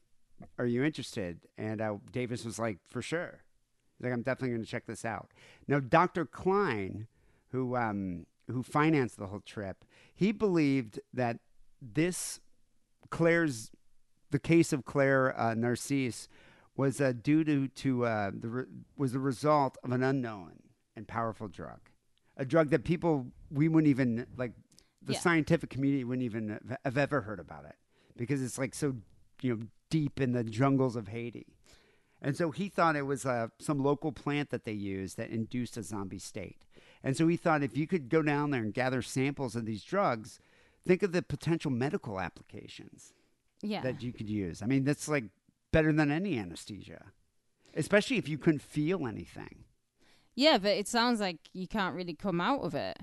"Are you interested?" And uh, Davis was like, "For sure." He's like, "I'm definitely going to check this out." Now, Dr. Kline, who um, who financed the whole trip, he believed that this Claire's the case of Claire uh, Narcisse was uh, due to to uh, the re- was the result of an unknown and powerful drug, a drug that people we wouldn't even like the Yeah. scientific community wouldn't even have- ever heard about it because it's like so you know deep in the jungles of Haiti. And so he thought it was uh, some local plant that they used that induced a zombie state. And so he thought if you could go down there and gather samples of these drugs, think of the potential medical applications Yeah. that you could use. I mean, that's like better than any anesthesia, especially if you couldn't feel anything. yeah, but it sounds like you can't really come out of it.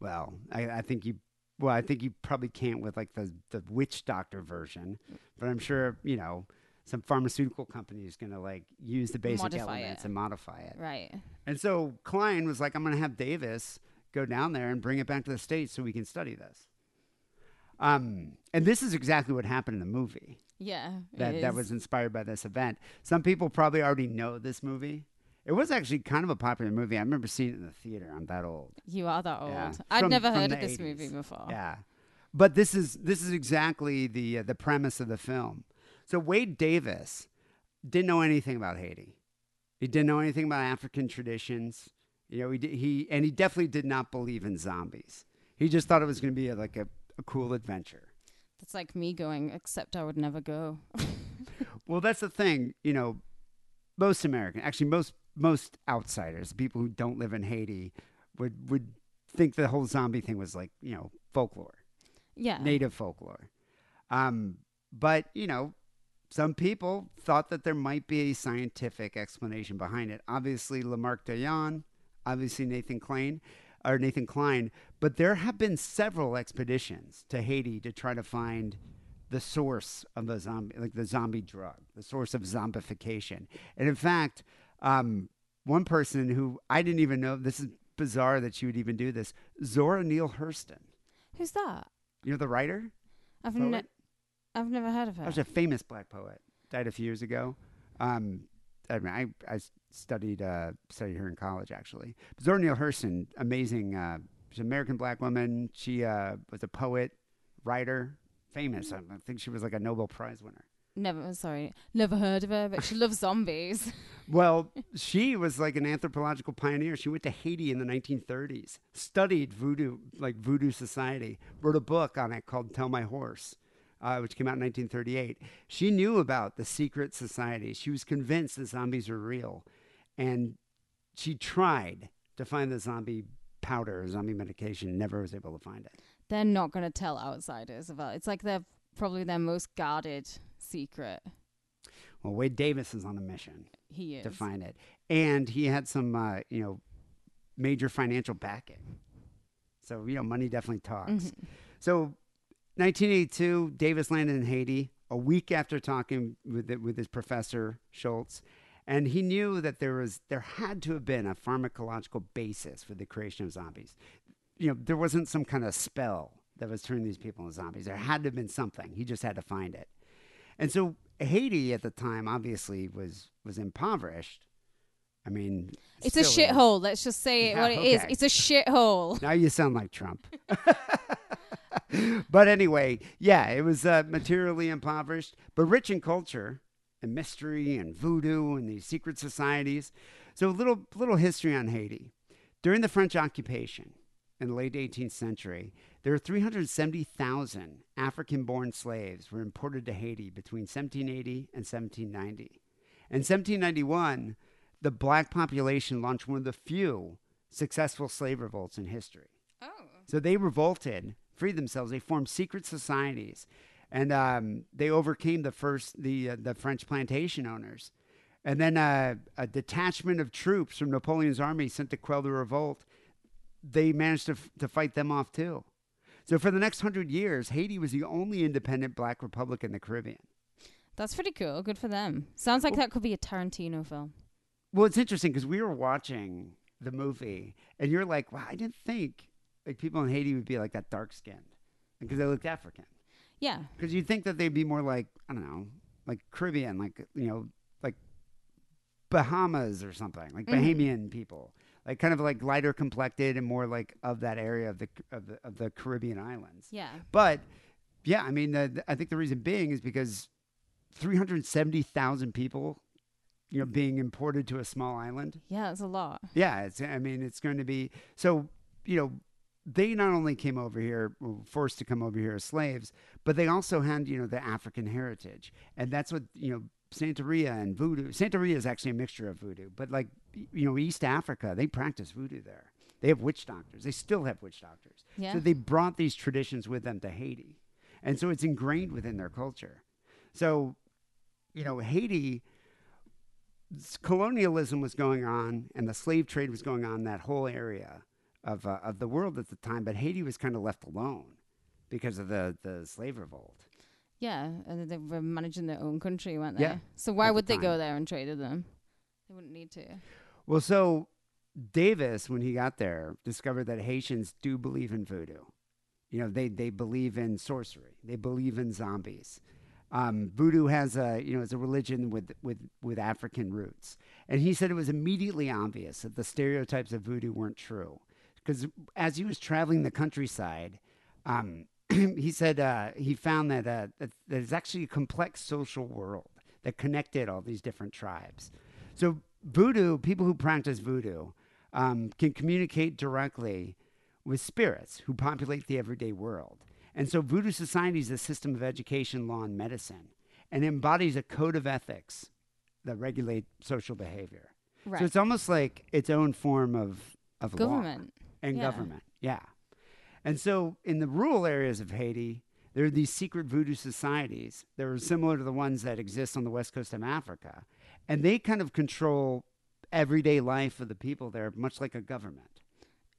Well, I, I think you. Well, I think you probably can't with like the the witch doctor version, but I'm sure you know some pharmaceutical company is going to like use the basic Modify elements it. and modify it. Right. And so Kline was like, I'm going to have Davis go down there and bring it back to the States so we can study this. Um, and this is exactly what happened in the movie Yeah. that, that was inspired by this event. Some people probably already know this movie. It was actually kind of a popular movie. I remember seeing it in the theater. I'm that old. You are that old. Yeah. I'd From- never heard of this 80s. movie before. Yeah. But this is this is exactly the uh, the premise of the film. So Wade Davis didn't know anything about Haiti. He didn't know anything about African traditions. You know, he did, he and he definitely did not believe in zombies. He just thought it was going to be a, like a, a cool adventure. That's like me going, except I would never go. Well, that's the thing. You know, most American, actually most most outsiders, people who don't live in Haiti, would would think the whole zombie thing was like you know folklore. yeah. native folklore. Um, but you know, some people thought that there might be a scientific explanation behind it. Obviously, Lamarque Dayan, obviously Nathan Kline, or Nathan Kline. But there have been several expeditions to Haiti to try to find the source of the zombie, like the zombie drug, the source of zombification. And in fact, um, one person who I didn't even know this is bizarre that she would even do this, Zora Neale Hurston. Who's that? You know the writer? I've ne- I've never heard of her. That was a famous black poet. Died a few years ago. Um, I mean, I, I studied uh, studied her in college actually. Zora Neale Hurston, amazing. Uh, she's an American black woman. She uh, was a poet, writer, famous. I I think she was like a Nobel Prize winner. Never. Sorry, never heard of her. But she loves zombies. Well, she was like an anthropological pioneer. She went to Haiti in the 1930s, studied voodoo, like voodoo society, wrote a book on it called Tell My Horse, uh, which came out in 1938. She knew about the secret society. She was convinced the zombies were real. And she tried to find the zombie powder, zombie medication, never was able to find it. They're not going to tell outsiders about. it. It's like they're probably their most guarded secret. Well, Wade Davis is on a mission. He is. to find it. And he had some, uh, you know, major financial backing. So, you know, money definitely talks. Mm-hmm. So, 1982, Davis landed in Haiti a week after talking with it, with his professor Schultz, and he knew that there was there had to have been a pharmacological basis for the creation of zombies. You know, there wasn't some kind of spell that was turning these people into zombies. There had to have been something. He just had to find it. And so Haiti at the time obviously was was impoverished. I mean, It's a is. shithole. Let's just say it Yeah, what it is. okay. It's a shithole. Now you sound like Trump. but anyway, yeah, it was uh, materially impoverished, but rich in culture and mystery and voodoo and these secret societies. So, a little little history on Haiti. During the French occupation in the late 18th century, there were 370,000 African-born slaves were imported to Haiti between 1780 and 1790. In 1791, the black population launched one of the few successful slave revolts in history. Oh. So they revolted, freed themselves. They formed secret societies, and um, they overcame the first the uh, the French plantation owners. And then uh, a detachment of troops from Napoleon's army sent to quell the revolt. They managed to f- to fight them off too. So for the next hundred years, Haiti was the only independent black republic in the Caribbean. That's pretty cool. Good for them. Sounds like that could be a Tarantino film. Well, it's interesting because we were watching the movie, and you're like, "Wow, I didn't think like people in Haiti would be like that dark skinned because they looked African." Yeah. Because you'd think that they'd be more like I don't know, like Caribbean, like you know, like Bahamas or something, like Mhm. Bahamian people, like kind of like lighter complected and more like of that area of the of the, of the Caribbean islands. Yeah. But yeah, I mean, the, the- I think the reason being is because three hundred seventy thousand people, you know, being imported to a small island. Yeah, it's a lot. Yeah, it's. I mean, it's going to be so. You know, they not only came over here, forced to come over here as slaves, but they also had you know the African heritage, and that's what you know. Santeria and voodoo. Santeria is actually a mixture of voodoo, but like you know, East Africa, they practice voodoo there. They have witch doctors. They still have witch doctors. Yeah. So they brought these traditions with them to Haiti, and so it's ingrained within their culture. So, you know, Haiti, colonialism was going on and the slave trade was going on in that whole area of, uh, of the world at the time, but Haiti was kind of left alone because of the, the slave revolt. Yeah, and they were managing their own country, weren't they? Yeah, So why the would they go there and trade with them? They wouldn't need to. Well, so Davis, when he got there, discovered that Haitians do believe in voodoo. You know, they, they believe in sorcery. They believe in zombies. Um, voodoo has a you know it's a religion with with with African roots, and he said it was immediately obvious that the stereotypes of voodoo weren't true, because as he was traveling the countryside, um, he said uh, he found that, uh, that there's actually a complex social world that connected all these different tribes. So voodoo, people who practice voodoo, um, can communicate directly with spirits who populate the everyday world. And so voodoo society is a system of education, law, and medicine, and embodies a code of ethics that regulate social behavior. Right. So it's almost like its own form of of Government. and Yeah. government. Yeah. And so in the rural areas of Haiti, there are these secret voodoo societies that are similar to the ones that exist on the west coast of Africa. And they kind of control everyday life of the people there, much like a government.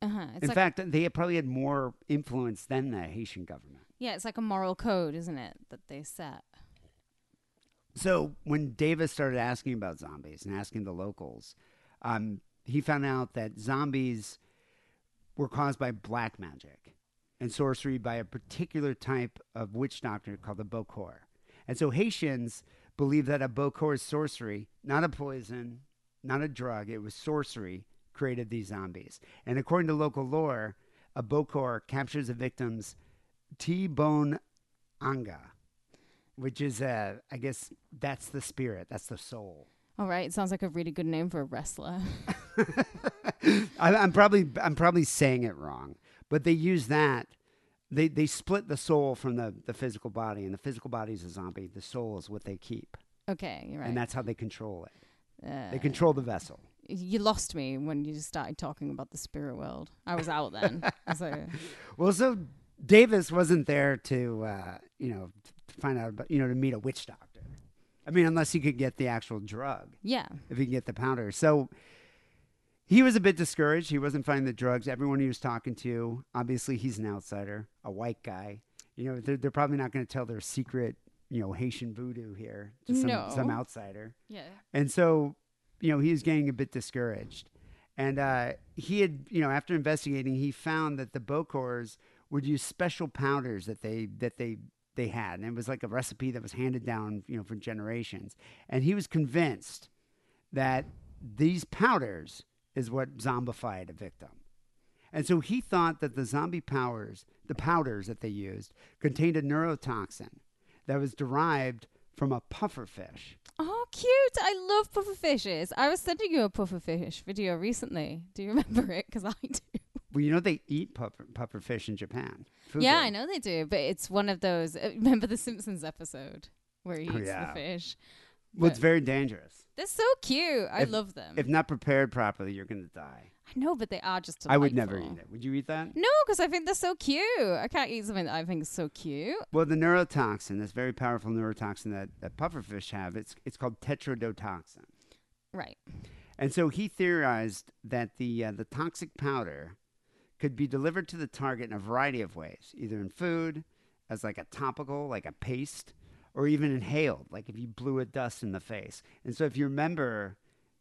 Uh-huh. It's in like, fact, they probably had more influence than the Haitian government. yeah, it's like a moral code, isn't it, that they set? So when Davis started asking about zombies and asking the locals, um, he found out that zombies were caused by black magic and sorcery by a particular type of witch doctor called the Bokor. And so Haitians believe that a Bokor's sorcery, not a poison, not a drug, it was sorcery, created these zombies. And according to local lore, a Bokor captures the victim's T-bone anga, which is, uh, I guess, that's the spirit, that's the soul. All right. It sounds like a really good name for a wrestler. I, I'm probably I'm probably saying it wrong, but they use that. They they split the soul from the, the physical body, and the physical body is a zombie. The soul is what they keep, okay, you're right. and that's how they control it. Uh, They control the vessel. you lost me when you just started talking about the spirit world. I was out then. Like, Well, so Davis wasn't there to uh, you know to find out about you know to meet a witch doctor. I mean, unless he could get the actual drug. yeah. if he can get the powder. So he was a bit discouraged. He wasn't finding the drugs. Everyone he was talking to, obviously, he's an outsider, a white guy. You know, they're, they're probably not going to tell their secret, you know, Haitian voodoo here to some, No. some outsider. Yeah. And so, you know, he was getting a bit discouraged. And uh, he had, you know, after investigating, he found that the Bokors would use special powders that they that they they had, and it was like a recipe that was handed down, you know, for generations. And he was convinced that these powders is what zombified a victim. And so he thought that the zombie powers, the powders that they used, contained a neurotoxin that was derived from a pufferfish. Oh, cute! I love puffer fishes. I was sending you a puffer fish video recently. Do you remember it? Because I do. Well, you know they eat puffer, pufferfish in Japan. Fugu. Yeah, I know they do, but it's one of those. Uh, remember the Simpsons episode where he Oh, eats yeah. the fish? Well, it's very dangerous. They're so cute. I If- love them. If not prepared properly, you're going to die. I know, but they are just. I would never eat it. Would you eat that? No, because I think they're so cute. I can't eat something that I think is so cute. Well, the neurotoxin, this very powerful neurotoxin that, that pufferfish have, it's it's called tetrodotoxin. Right. And so he theorized that the uh, the toxic powder could be delivered to the target in a variety of ways, either in food, as like a topical, like a paste, or even inhaled, like if you blew a dust in the face. And so if you remember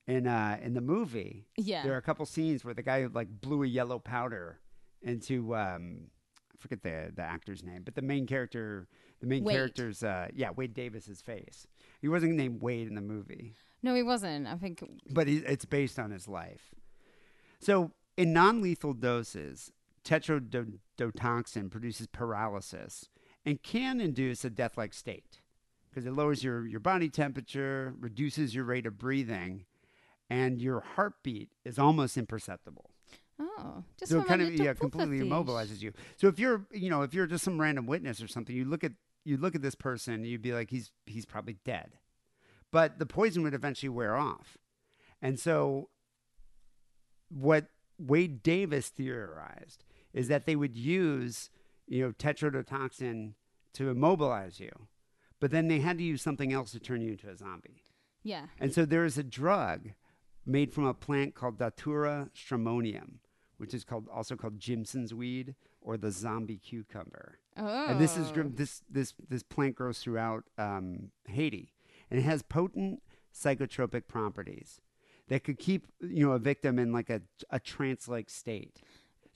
in uh, in the movie, Yeah. there are a couple scenes where the guy like blew a yellow powder into um, I forget the the actor's name, but the main character, the main Wade. character's uh, yeah Wade Davis's face. He wasn't named Wade in the movie No, he wasn't. I think. but it- it's based on his life. So, in non lethal doses, tetrodotoxin produces paralysis and can induce a death like state because it lowers your, your body temperature, reduces your rate of breathing, and your heartbeat is almost imperceptible. Oh, just so it kind of yeah, completely immobilizes you. So if you're you know if you're just some random witness or something, you look at you look at this person, you'd be like he's he's probably dead, but the poison would eventually wear off, and so what Wade Davis theorized is that they would use you know tetrodotoxin to immobilize you, but then they had to use something else to turn you into a zombie. Yeah. And so there is a drug made from a plant called Datura stramonium, which is called also called Jimson's weed or the zombie cucumber. Oh. And this is this this this plant grows throughout um, Haiti, and it has potent psychotropic properties that could keep you know a victim in like a a trance-like state.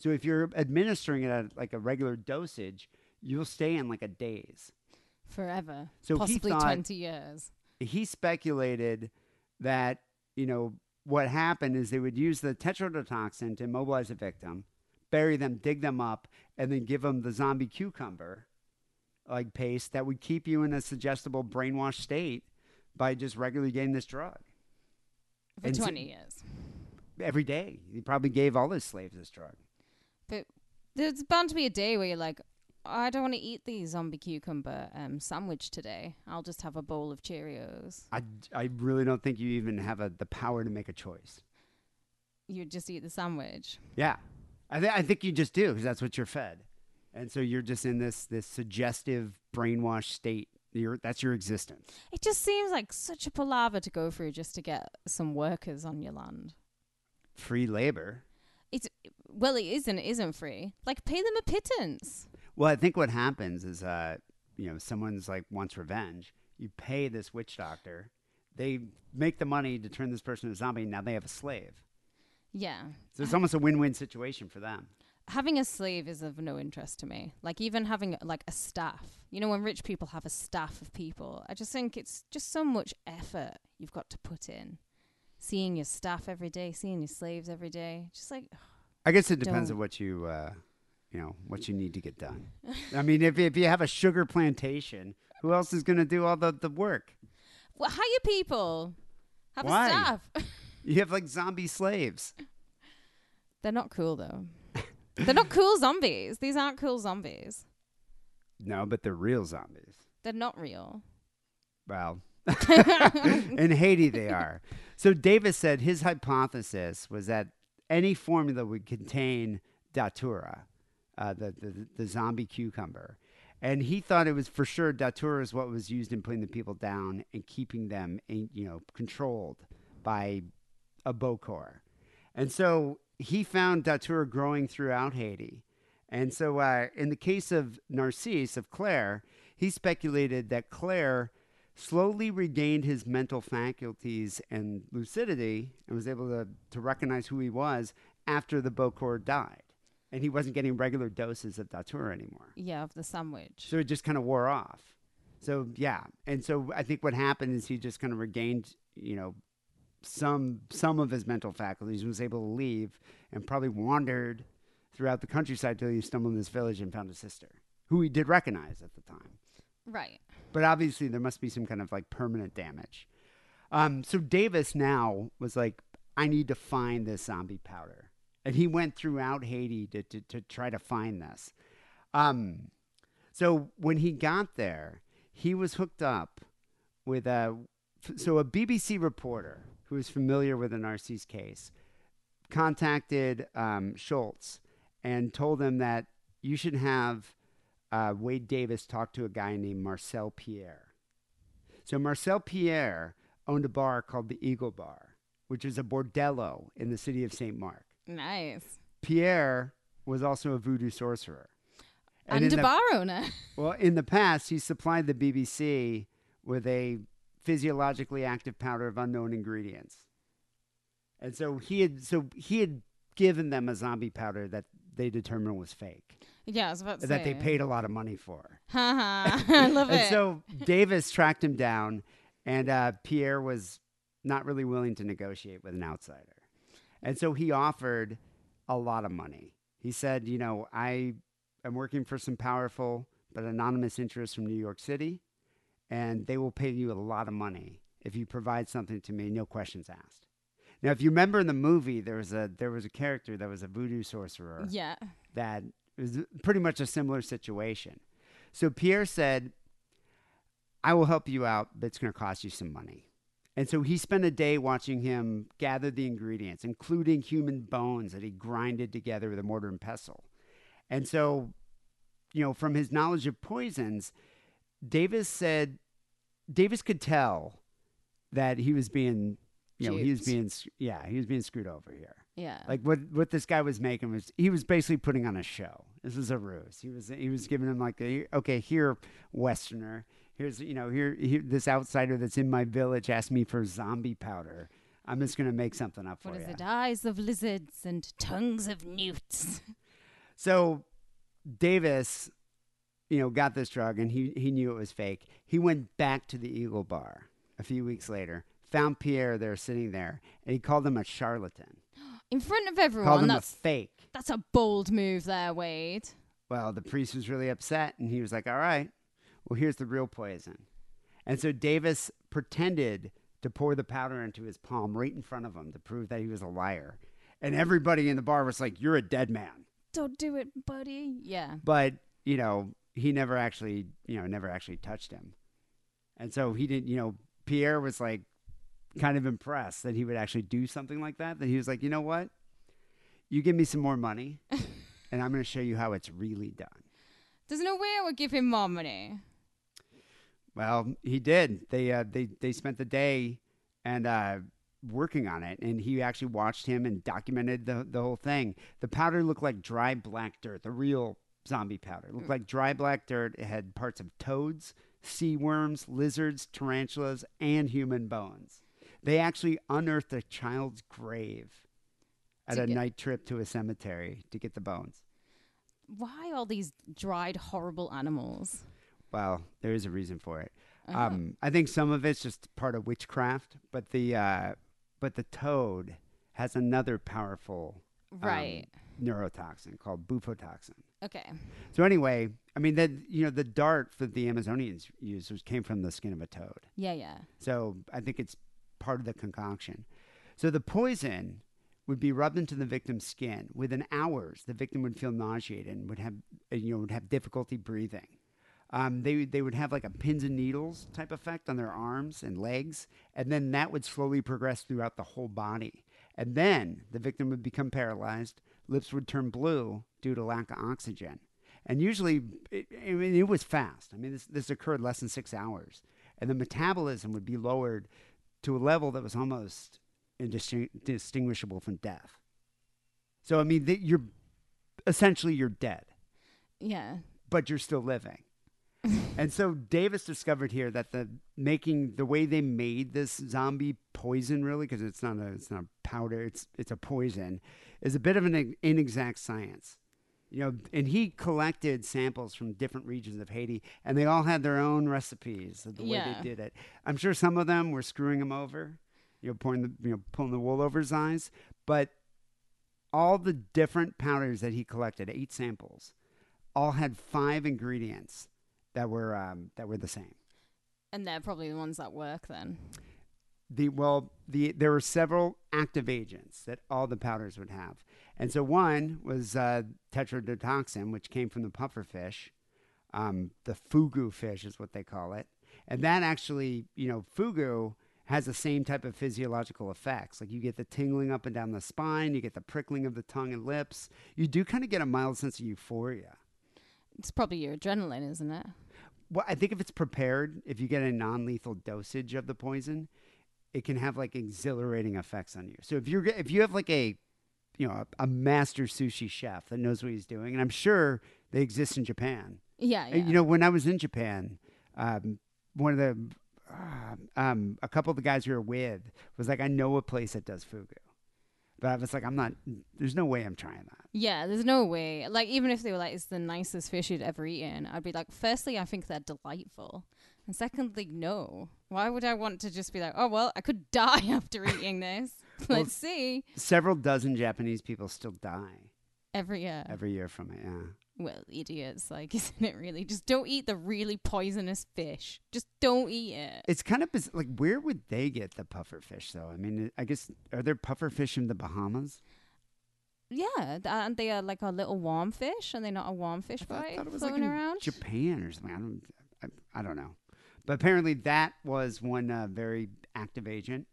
So if you're administering it at like a regular dosage, you'll stay in like a daze. forever. So possibly thought- twenty years. he speculated that you know what happened is they would use the tetrodotoxin to immobilize a victim, bury them, dig them up, and then give them the zombie cucumber like paste that would keep you in a suggestible brainwashed state by just regularly getting this drug For And so- 20 years. every day. He probably gave all his slaves this drug. But there's bound to be a day where you're like, I don't want to eat the zombie cucumber um, sandwich today. I'll just have a bowl of Cheerios. I, I really don't think you even have a, the power to make a choice. You just eat the sandwich. Yeah, I, th- I think you just do because that's what you're fed, and so you're just in this this suggestive brainwashed state. You're, that's your existence. It just seems like such a palaver to go through just to get some workers on your land. Free labor. Well, it isn't. It isn't free. Like pay them a pittance. Well, I think what happens is, uh, you know, someone's like wants revenge. You pay this witch doctor. They make the money to turn this person into a zombie. Now they have a slave. Yeah, So it's almost a win-win situation for them. having a slave is of no interest to me. Like even having like a staff. You know, when rich people have a staff of people, I just think it's just so much effort you've got to put in. Seeing your staff every day, seeing your slaves every day, just like I guess it depends Don't. on what you, uh, you know, what you need to get done. I mean, if if you have a sugar plantation, who else is going to do all the, the work? well, hire people, have Why? a staff. You have like zombie slaves. They're not cool though. They're not cool zombies. These aren't cool zombies. No, but they're real zombies. They're not real. Well, in Haiti they are. So Davis said his hypothesis was that any formula would contain datura, uh, the, the the zombie cucumber, and he thought it was for sure datura is what was used in putting the people down and keeping them, in, you know, controlled by a bokor. And so he found datura growing throughout Haiti. And so, uh, in the case of Narcisse, of Claire, he speculated that Claire slowly regained his mental faculties and lucidity and was able to, to recognize who he was after the Bokor died. And he wasn't getting regular doses of datura anymore. Yeah, of the sandwich. So it just kind of wore off. So yeah, and so I think what happened is he just kind of regained, you know, some some of his mental faculties, was able to leave, and probably wandered throughout the countryside till he stumbled in this village and found his sister, who he did recognize at the time. Right. But obviously, there must be some kind of like permanent damage. Um, so Davis now was like, I need to find this zombie powder, and he went throughout Haiti to to, to try to find this. Um, so when he got there, he was hooked up with a so a BBC reporter who was familiar with the Narcisse case contacted um, Schultz and told him that you should have uh, Wade Davis talked to a guy named Marcel Pierre. So Marcel Pierre owned a bar called the Eagle Bar, which is a bordello in the city of St. Mark. Nice. Pierre was also a voodoo sorcerer. And, in a bar owner. well, in the past, he supplied the BBC with a physiologically active powder of unknown ingredients. And so he had so he had given them a zombie powder that they determined was fake, yeah, I was about to that they paid a lot of money for. Haha. I love and it. so Davis tracked him down, and uh, Pierre was not really willing to negotiate with an outsider. And so he offered a lot of money. He said, You know, I am working for some powerful but anonymous interests from New York City, and they will pay you a lot of money if you provide something to me, no questions asked. Now, if you remember in the movie, there was a there was a character that was a voodoo sorcerer yeah. that was pretty much a similar situation. So Pierre said, I will help you out, but it's going to cost you some money. And so he spent a day watching him gather the ingredients, including human bones that he grinded together with a mortar and pestle. And so, you know, from his knowledge of poisons, Davis said Davis could tell that he was being, you know, he was being, yeah, he was being screwed over here. Yeah. Like what what this guy was making was he was basically putting on a show. This was a ruse. He was he was giving him like a, okay here Westerner. Here's you know here, here this outsider that's in my village asked me for zombie powder. I'm just gonna make something up for you. what is it? Eyes of lizards and tongues of newts. So Davis, you know, got this drug and he he knew it was fake. He went back to the Eagle Bar a few weeks later, found Pierre there sitting there, and he called him a charlatan. In front of Called everyone, him a that's fake. that's a bold move there, Wade. Well, the priest was really upset and he was like, all right, well, here's the real poison. And so Davis pretended to pour the powder into his palm right in front of him to prove that he was a liar. And everybody in the bar was like, you're a dead man. Don't do it, buddy. Yeah. But, you know, he never actually, you know, never actually touched him. And so he didn't, you know, Pierre was like kind of impressed that he would actually do something like that. That he was like, you know what? You give me some more money and I'm going to show you how it's really done. There's no way I would give him more money. Well, he did. They uh, they they spent the day and uh, working on it, and he actually watched him and documented the the whole thing. The powder looked like dry black dirt. The real zombie powder it looked like dry black dirt. It had parts of toads, sea worms, lizards, tarantulas, and human bones. They actually unearthed a child's grave at a get- night trip to a cemetery to get the bones. Why all these dried, horrible animals? Well, there is a reason for it. Uh-huh. Um, I think some of it's just part of witchcraft, but the uh, but the toad has another powerful um, Right. neurotoxin called bufotoxin. Okay. So anyway, I mean that you know the dart that the Amazonians used was came from the skin of a toad. Yeah, yeah. So I think it's part of the concoction. So the poison would be rubbed into the victim's skin. Within hours, the victim would feel nauseated and would have you know would have difficulty breathing. Um, they they would have like a pins and needles type effect on their arms and legs, and then that would slowly progress throughout the whole body. And then the victim would become paralyzed. Lips would turn blue due to lack of oxygen. And usually, it, I mean, it was fast. I mean, this, this occurred less than six hours. And the metabolism would be lowered to a level that was almost indistinguishable from death. So, I mean, that you're essentially you're dead, Yeah. but you're still living. and so Davis discovered here that the making the way they made this zombie poison really because it's not a it's not a powder it's it's a poison is a bit of an inexact science. You know, and he collected samples from different regions of Haiti, and they all had their own recipes of the way they did it. I'm sure some of them were screwing him over, you know, pouring the you know pulling the wool over his eyes, but all the different powders that he collected, eight samples, all had five ingredients that were um, that were the same. And they're probably the ones that work then. The well, the there were several active agents that all the powders would have, and so one was uh, tetrodotoxin, which came from the pufferfish, um, the fugu fish is what they call it, and that actually, you know, fugu has the same type of physiological effects. Like you get the tingling up and down the spine, you get the prickling of the tongue and lips. You do kind of get a mild sense of euphoria. It's probably your adrenaline, isn't it? Well, I think if it's prepared, if you get a non-lethal dosage of the poison, it can have like exhilarating effects on you. So if you're if you have like a you know a, a master sushi chef that knows what he's doing, and I'm sure they exist in Japan. Yeah, yeah. You know, when I was in Japan, um, one of the uh, um, a couple of the guys we were with was like, I know a place that does fugu, but I was like, I'm not. There's no way I'm trying that. Yeah, there's no way. Like, even if they were like, it's the nicest fish you'd ever eaten, I'd be like, firstly, I think they're delightful. And secondly, no. Why would I want to just be like, oh, well, I could die after eating this? Let's see. Several dozen Japanese people still die Every year. every year from it. Yeah. well, idiots. Like, isn't it really? Just don't eat the really poisonous fish. Just don't eat it. It's kind of biz- like where would they get the puffer fish though? I mean, I guess are there puffer fish in the Bahamas? Yeah, th- aren't they uh, like a little warm fish? Are they not a warm fish I thought, bite thought it was like floating in around? Japan or something. I don't, I, I don't know, but apparently that was one uh, very active agent.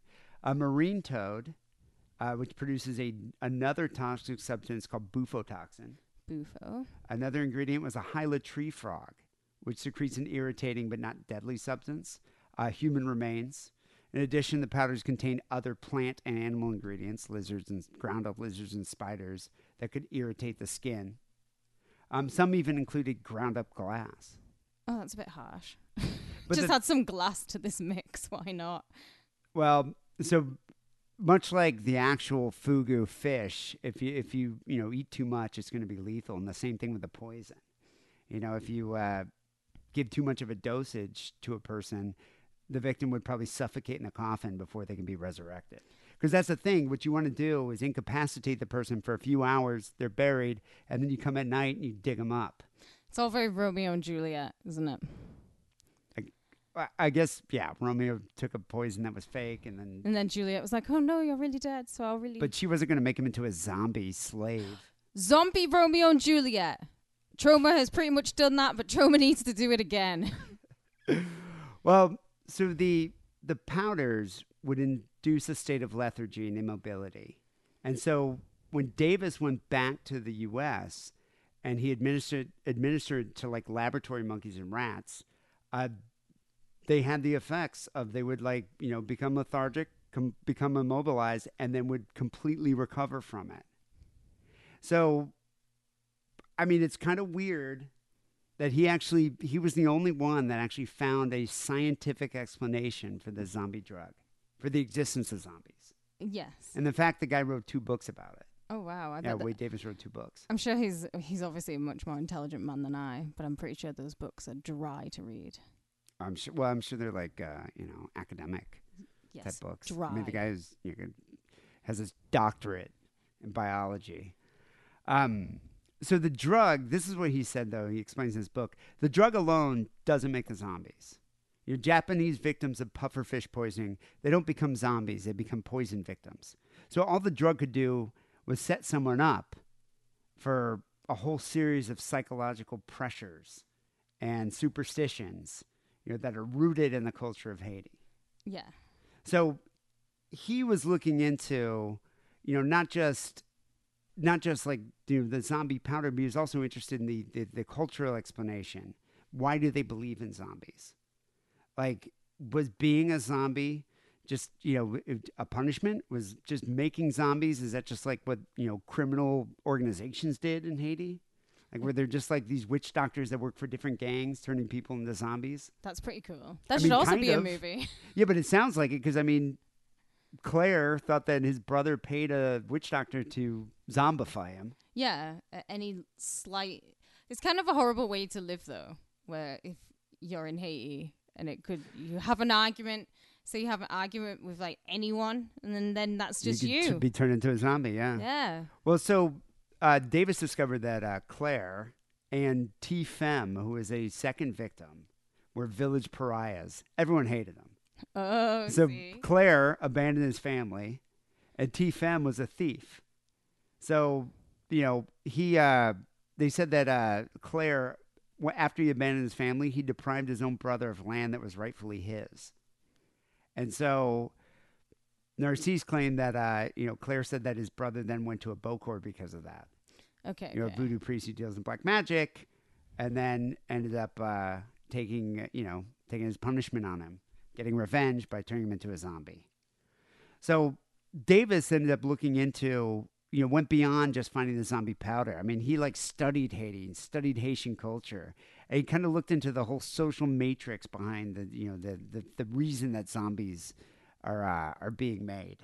A marine toad, uh, which produces a another toxic substance called bufotoxin. Bufo. Another ingredient was a hyla tree frog, which secretes an irritating but not deadly substance. Uh, human remains. In addition, the powders contain other plant and animal ingredients, lizards and ground up lizards and spiders that could irritate the skin. Um, some even included ground up glass. Oh, that's a bit harsh. But Just the- add some glass to this mix. Why not? Well, so much like the actual fugu fish, if you if you you know eat too much, it's going to be lethal. And the same thing with the poison. You know, if you uh, give too much of a dosage to a person, the victim would probably suffocate in a coffin before they can be resurrected. Because that's the thing. What you want to do is incapacitate the person for a few hours. They're buried, and then you come at night and you dig them up. It's all very Romeo and Juliet, isn't it? I- guess yeah. Romeo took a poison that was fake, and then And then Juliet was like, "Oh no, you're really dead, so I'll really." but she wasn't going to make him into a zombie slave. Zombie Romeo and Juliet. Troma has pretty much done that, but Troma needs to do it again. Well, so the the powders would induce a state of lethargy and immobility, and so when Davis went back to the U.S. and he administered administered to like laboratory monkeys and rats, uh, they had the effects of they would like you know become lethargic, com- become immobilized, and then would completely recover from it. So, I mean, it's kind of weird that he actually he was the only one that actually found a scientific explanation for the zombie drug, for the existence of zombies, yes. and the fact the guy wrote two books about it. Oh wow. I Yeah, Wade Davis wrote two books. I'm sure he's he's obviously a much more intelligent man than I, but I'm pretty sure those books are dry to read. I'm sure. Well, I'm sure they're like uh, you know academic Yes. type books. Dry. I mean, the guy you know, has his doctorate in biology. Um, so the drug. This is what he said, though. He explains in his book. The drug alone doesn't make the zombies. Your Japanese victims of pufferfish poisoning, they don't become zombies. They become poison victims. So all the drug could do was set someone up for a whole series of psychological pressures and superstitions, you know, that are rooted in the culture of Haiti. Yeah. So he was looking into, you know, not just not just like you know, the zombie powder, but he was also interested in the, the, the cultural explanation. Why do they believe in zombies? Like, was being a zombie just, you know, a punishment? Was just making zombies? Is that just like what, you know, criminal organizations did in Haiti? Like, were there just like these witch doctors that work for different gangs turning people into zombies? That's pretty cool. That I should mean, also be a movie. Yeah, but it sounds like it because I mean, Claire thought that his brother paid a witch doctor to zombify him. yeah. Any slight. It's kind of a horrible way to live, though, where if you're in Haiti and it could, you have an argument. So you have an argument with like anyone, and then then that's just you. you. t- be turned into a zombie. Yeah. yeah. Well, so uh, Davis discovered that uh, Claire and T. Femme, who was a second victim, were village pariahs. Everyone hated them. Oh, so see. Claire abandoned his family, and T. Femme was a thief. So you know he. Uh, they said that uh, Claire, after he abandoned his family, he deprived his own brother of land that was rightfully his. And so Narcisse claimed that uh, you know Claire said that his brother then went to a Bokor because of that. Okay. You know, a voodoo priest who deals in black magic, and then ended up uh, taking you know taking his punishment on him, getting revenge by turning him into a zombie. So Davis ended up looking into you know went beyond just finding the zombie powder. I mean, he like studied Haiti and studied Haitian culture. And he kind of looked into the whole social matrix behind the you know the the, the reason that zombies are uh, are being made.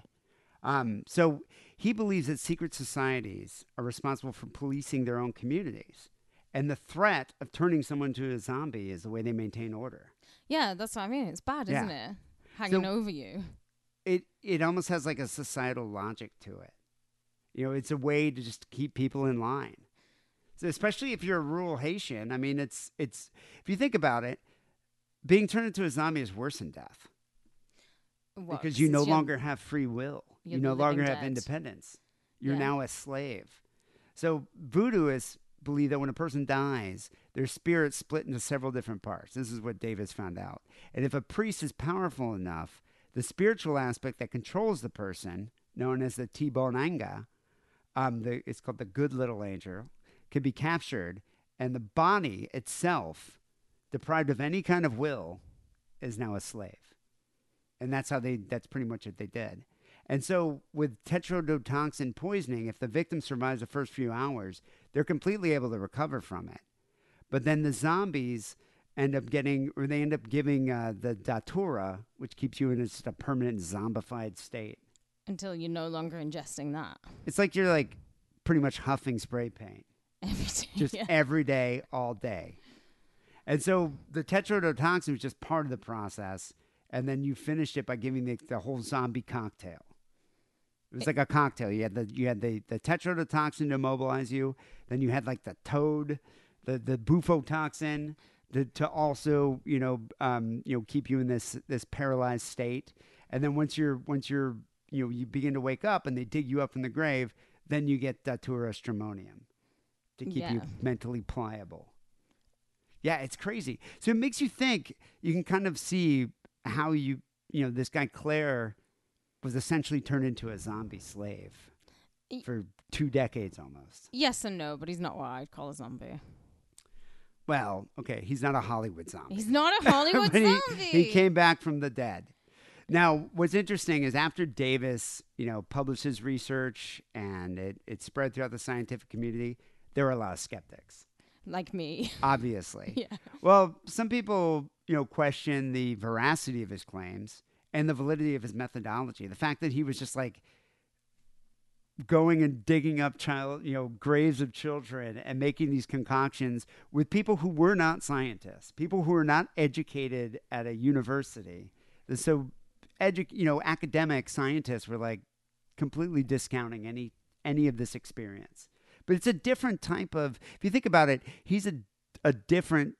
Um, so he believes that secret societies are responsible for policing their own communities. And the threat of turning someone to a zombie is the way they maintain order. Yeah, that's what I mean. It's bad, isn't it? Hanging So- over you. It it almost has like a societal logic to it. You know, it's a way to just keep people in line. So especially if you're a rural Haitian, I mean, it's it's if you think about it, being turned into a zombie is worse than death What, because you no longer have free will. You no longer living have independence. You're Yeah. now a slave. So voodooists believe that when a person dies, their spirit split into several different parts. This is what Davis found out. And if a priest is powerful enough, the spiritual aspect that controls the person, known as the Tibonanga, um, the, it's called the good little angel, can be captured, and the body itself, deprived of any kind of will, is now a slave. And that's how they, that's pretty much what they did. And so with tetrodotoxin poisoning, if the victim survives the first few hours, they're completely able to recover from it. But then the zombies end up getting, or they end up giving uh, the datura, which keeps you in just a permanent zombified state. until you're no longer ingesting that It's like you're like pretty much huffing spray paint. every day. just yeah. every day, all day. And so the tetrodotoxin was just part of the process, and then you finished it by giving the, the whole zombie cocktail. It was like a cocktail. You had the you had the the tetrodotoxin to immobilize you. Then you had like the toad, the the bufotoxin to, to also you know um, you know keep you in this this paralyzed state. And then once you're once you're you know you begin to wake up and they dig you up from the grave, then you get datura stramonium to keep you mentally pliable. Yeah, it's crazy. So it makes you think. You can kind of see how you you know this guy Claire was essentially turned into a zombie slave for two decades almost. Yes and no, but he's not what I'd call a zombie. Well, okay, he's not a Hollywood zombie. He's not a Hollywood But he, zombie. he came back from the dead. Now, what's interesting is after Davis, you know, published his research and it, it spread throughout the scientific community, there were a lot of skeptics, like me. obviously. yeah. Well, some people, you know, question the veracity of his claims and the validity of his methodology. The fact that he was just like going and digging up child, you know, graves of children and making these concoctions with people who were not scientists, people who were not educated at a university. And so, edu- you know, academic scientists were like completely discounting any any of this experience. But it's a different type of. If you think about it, he's a a different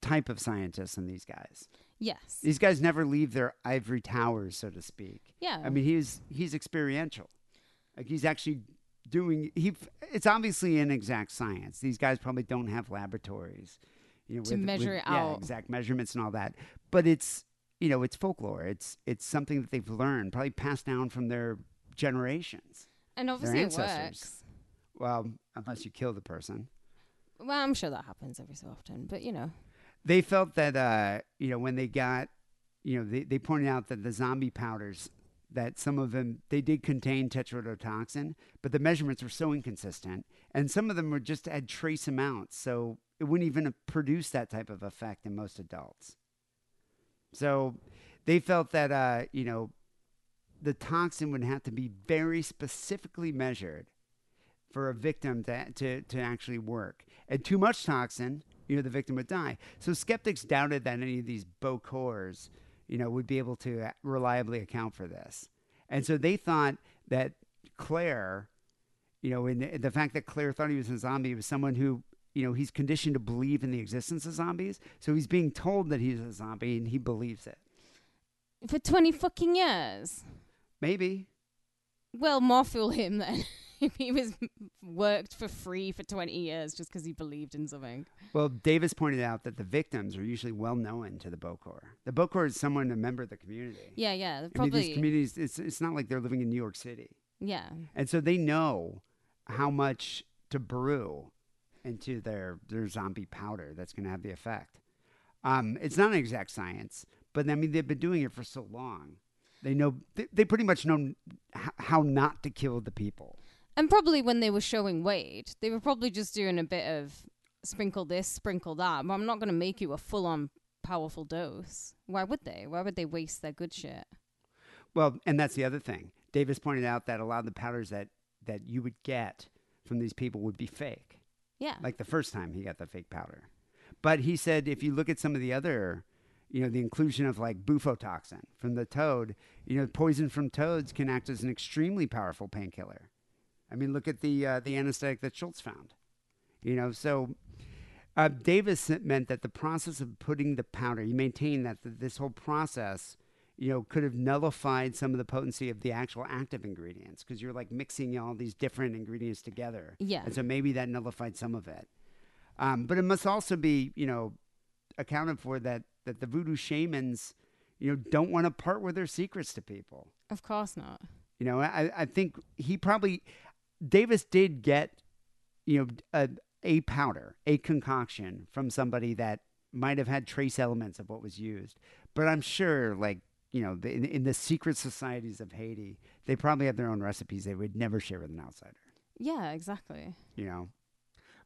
type of scientist than these guys. Yes. These guys never leave their ivory towers, so to speak. Yeah. I mean, he's he's experiential. Like he's actually doing. He. It's obviously an exact science. These guys probably don't have laboratories, you know, To measure it yeah, out. exact measurements and all that. But it's you know, it's folklore. It's it's something that they've learned, probably passed down from their generations. and obviously it ancestors. works. Well, unless you kill the person. Well, I'm sure that happens every so often, but you know. they felt that uh, you know when they got you know they, they pointed out that the zombie powders that some of them they did contain tetrodotoxin but the measurements were so inconsistent and some of them were just had trace amounts so it wouldn't even produce that type of effect in most adults so they felt that uh, you know the toxin would have to be very specifically measured for a victim to, to, to actually work. And too much toxin, you know, the victim would die. So skeptics doubted that any of these Bokors, you know, would be able to uh, reliably account for this. And so they thought that Claire, you know, in the fact that Claire thought he was a zombie was someone who, you know, he's conditioned to believe in the existence of zombies. So he's being told that he's a zombie and he believes it. For 20 fucking years. Maybe. Well, more fool him then. he was worked for free for 20 years just because he believed in something. Well, Davis pointed out that the victims are usually well known to the Bokor. The Bokor is someone, a member of the community. Yeah, yeah. I mean, Probably. these communities, it's, it's not like they're living in New York City. yeah. And so they know how much to brew into their, their zombie powder that's going to have the effect. Um, it's not an exact science, but I mean, they've been doing it for so long. They know, they, they pretty much know how not to kill the people. And probably when they were showing Wade, they were probably just doing a bit of sprinkle this, sprinkle that. But I'm not going to make you a full on powerful dose. Why would they? Why would they waste their good shit? Well, and that's the other thing. Davis pointed out that a lot of the powders that, that you would get from these people would be fake. Yeah. like the first time he got the fake powder. But he said if you look at some of the other, you know, the inclusion of like bufotoxin from the toad, you know, poison from toads can act as an extremely powerful painkiller. I mean, look at the uh, the anesthetic that Schultz found. You know, so uh, Davis meant that the process of putting the powder, he maintained that th- this whole process, you know, could have nullified some of the potency of the actual active ingredients because you're like mixing all these different ingredients together. Yeah. And so maybe that nullified some of it. Um, but it must also be, you know, accounted for that that the voodoo shamans, you know, don't want to part with their secrets to people. of course not. You know, I, I think he probably Davis did get, you know, a, a powder, a concoction from somebody that might have had trace elements of what was used. But I'm sure, like, you know, in, in the secret societies of Haiti, they probably have their own recipes they would never share with an outsider. Yeah, exactly. You know,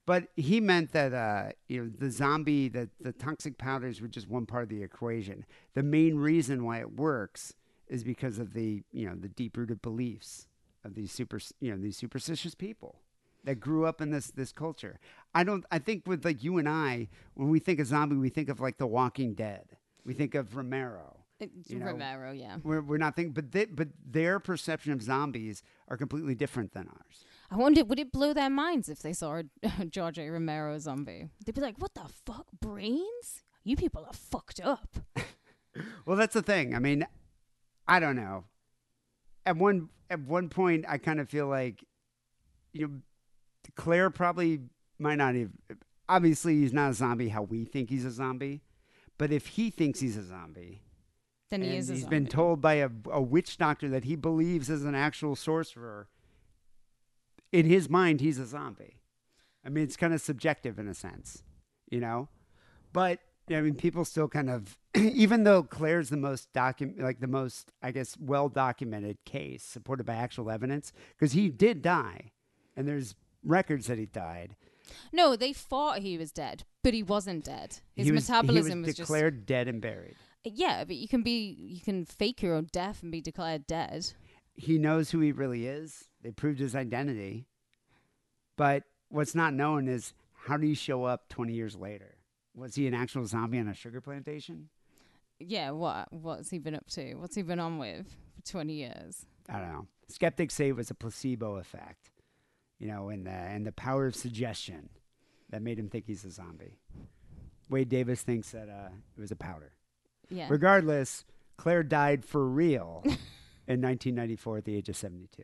but he meant that uh, you know the zombie, the the toxic powders were just one part of the equation. The main reason why it works is because of the you know the deep rooted beliefs of these super you know these superstitious people that grew up in this this culture. I don't. I think with like you and I, when we think of zombie, we think of like The Walking Dead. We think of Romero. It's You know, Romero, yeah. We're, we're not thinking, but they, but their perception of zombies are completely different than ours. I wonder, would it blow their minds if they saw a George A. Romero zombie? They'd be like, "What the fuck, brains? You people are fucked up." Well, that's the thing. I mean, I don't know. At one at one point, I kind of feel like, you know, Claire probably might not even. Obviously, he's not a zombie how we think he's a zombie, but if he thinks he's a zombie, Then he is. A he's zombie. been told by a, a witch doctor that he believes is an actual sorcerer. In his mind, he's a zombie. I mean, it's kind of subjective in a sense, you know. But I mean, people still kind of, even though Claire's the most document, like the most, I guess, well documented case supported by actual evidence, because he did die, and there's records that he died. No, they thought he was dead, but he wasn't dead. His he was, metabolism he was just declared dead and buried. Yeah, but you can be you can fake your own death and be declared dead. he knows who he really is. They proved his identity. But what's not known is how do he show up 20 years later? Was he an actual zombie on a sugar plantation? Yeah, what what's he been up to? What's he been on with for twenty years? I don't know. Skeptics say it was a placebo effect, you know, and the, and the power of suggestion that made him think he's a zombie. Wade Davis thinks that uh, it was a powder. Yeah. Regardless, Claire died for real in 1994 at the age of 72.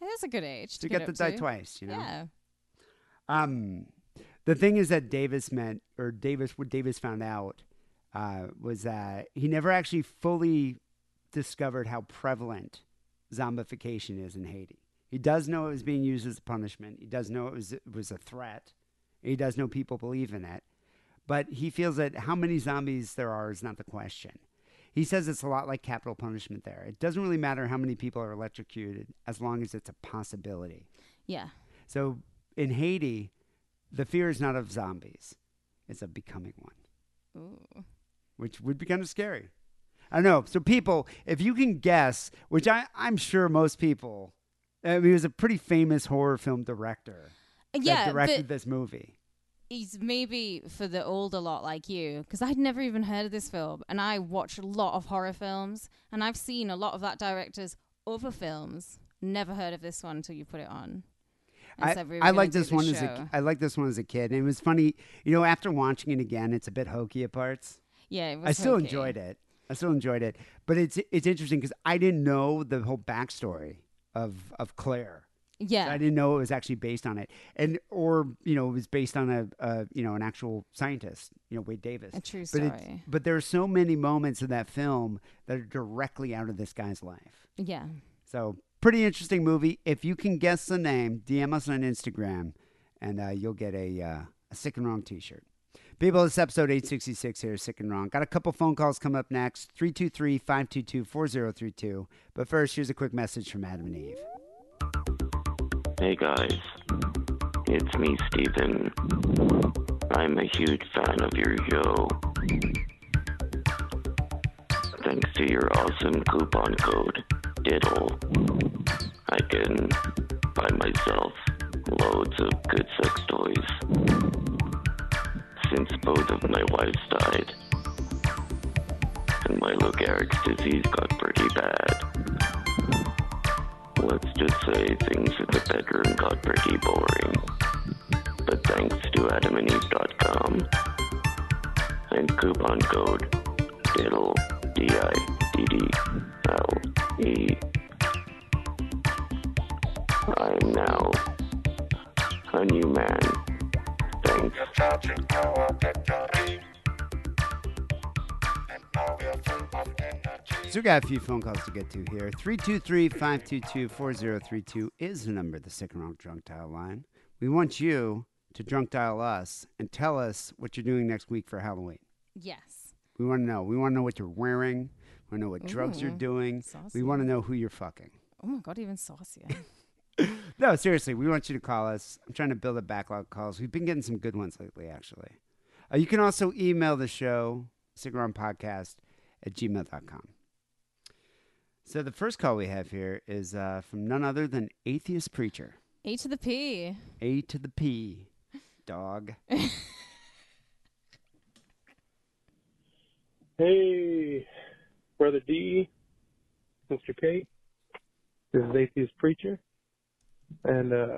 That's a good age to you get got to die twice, you know? Yeah. Um, the thing is that Davis meant, or Davis, what Davis found out uh, was that he never actually fully discovered how prevalent zombification is in Haiti. He does know it was being used as a punishment. He does know it was it was a threat. He does know people believe in it, but he feels that how many zombies there are is not the question. He says it's a lot like capital punishment there. It doesn't really matter how many people are electrocuted as long as it's a possibility. Yeah. So in Haiti, the fear is not of zombies, it's of becoming one, Ooh. which would be kind of scary. I don't know. So people, if you can guess, which I, I'm sure most people, I mean, he was a pretty famous horror film director Yeah, that directed this movie. he's maybe for the older lot like you, because I'd never even heard of this film, and I watch a lot of horror films, and I've seen a lot of that director's other films. Never heard of this one until you put it on. I, we I like this one as a I like this one as a kid. And it was funny, you know. After watching it again, it's a bit hokey at parts. Yeah, it was I still hokey. enjoyed it. I still enjoyed it, but it's it's interesting because I didn't know the whole backstory of of Claire. Yeah, I didn't know it was actually based on it, and or you know it was based on a, a you know an actual scientist, you know Wade Davis. a true But story. but there are so many moments in that film that are directly out of this guy's life. yeah, So pretty interesting movie. If you can guess the name, DM us on Instagram, and uh, you'll get a uh, a sick and wrong T-shirt. People, this episode 866 here, Sick and Wrong. Got a couple phone calls come up next 323 522 4032. But first, here's a quick message from Adam and Eve. Hey guys, it's me, Steven. I'm a huge fan of your show. Thanks to your awesome coupon code, Diddle, I can buy myself loads of good sex toys. Since both of my wives died, and my Lou Gehrig's disease got pretty bad. Let's just say things in the bedroom got pretty boring. But thanks to adamandeve.com and coupon code DIDDLE, D-I-D-D-L-E, I am now a new man. Thanks. So we got a few phone calls to get to here. 323 522 4032 is the number of the Sick and Wrong Drunk Dial line. We want you to drunk dial us and tell us what you're doing next week for Halloween. yes. We want to know. We want to know what you're wearing. We want to know what drugs you're Ooh, doing. saucy. We want to know who you're fucking. Oh my god, even saucier. No, seriously, we want you to call us. I'm trying to build a backlog of calls. We've been getting some good ones lately, actually. Uh, you can also email the show, Sick and Wrong Podcast at gmail.com. So the first call we have here is uh, from none other than Atheist Preacher. A to the P. A to the P, dog. Hey, Brother D, Mr. Kate. This is Atheist Preacher. And uh,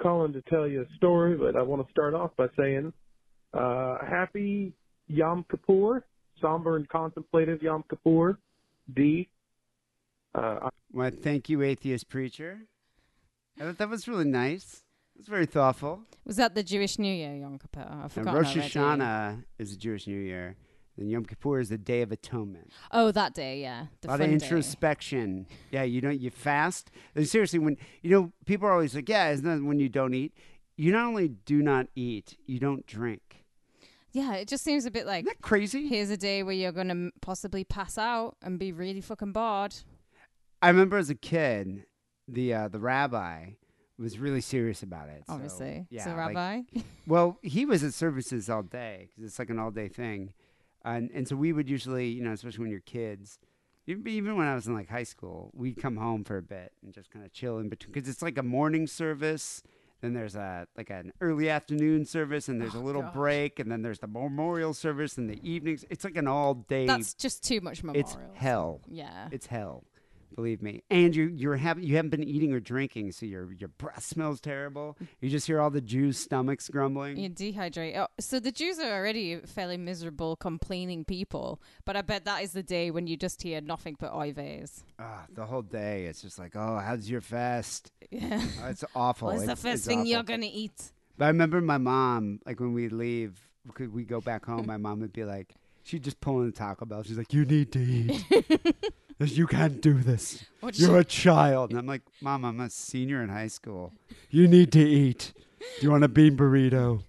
calling to tell you a story, but I want to start off by saying uh, Happy Yom Kippur, somber and contemplative Yom Kippur, D. Uh, Well, thank you, atheist preacher. I thought that was really nice. It was very thoughtful. Was that the Jewish New Year, Yom Kippur? I And forgot. Rosh already. Hashanah is the Jewish New Year. And Yom Kippur is the Day of Atonement. Oh, that day, yeah. The a lot of day. introspection. Yeah, you know, you fast. And seriously, when you know, people are always like, "Yeah, isn't that when you don't eat?" You not only do not eat, you don't drink. Yeah, it just seems a bit like Isn't that crazy? here's a day where you're going to possibly pass out and be really fucking bored. I remember as a kid, the uh, the rabbi was really serious about it. So, Obviously, yeah, it's a like- rabbi. Well, he was at services all day because it's like an all day thing, and and so we would usually, you know, especially when you're kids, even even when I was in like high school, we'd come home for a bit and just kind of chill in between because it's like a morning service. Then there's a like an early afternoon service, and there's a oh, little Oh, gosh. break, and then there's the memorial service in the evenings. It's like an all day. That's just too much memorial. it's hell. Yeah. It's hell. Believe me. And you you're having you haven't been eating or drinking, so your your breath smells terrible. You just hear all the Jews' stomachs grumbling. You dehydrate. Oh, so the Jews are already fairly miserable, complaining people, but I bet that is the day when you just hear nothing but oives. Ah, the whole day, it's just like, oh, how's your fast? Yeah. Oh, it's awful. What's the first it's thing you're gonna eat? But I remember my mom, like when we leave, could we go back home? my mom would be like, she'd just pull in the Taco Bell. She's like, you need to eat. you can't do this. What You're she- a child. And I'm like, mom, I'm a senior in high school. You need to eat. Do you want a bean burrito?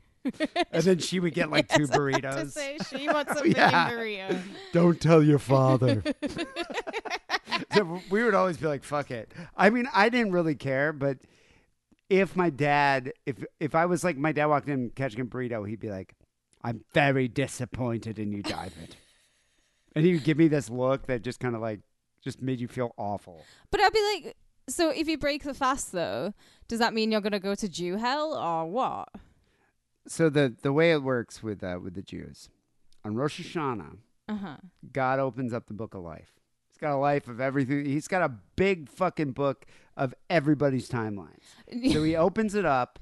and then she would get like two To burritos. To say she wants a Yeah. yeah. burrito. Don't tell your father. so we would always be like, "Fuck it." I mean, I didn't really care, but if my dad, if if I was like my dad walked in catching a burrito, he'd be like, "I'm very disappointed in you, David," and he would give me this look that just kind of like just made you feel awful. But I'd be like, so if you break the fast though, does that mean you're gonna go to Jew hell or what? So the the way it works with uh, with the Jews on Rosh Hashanah, Uh huh. God opens up the book of life. He's got a life of everything. He's got a big fucking book of everybody's timelines. So he opens it up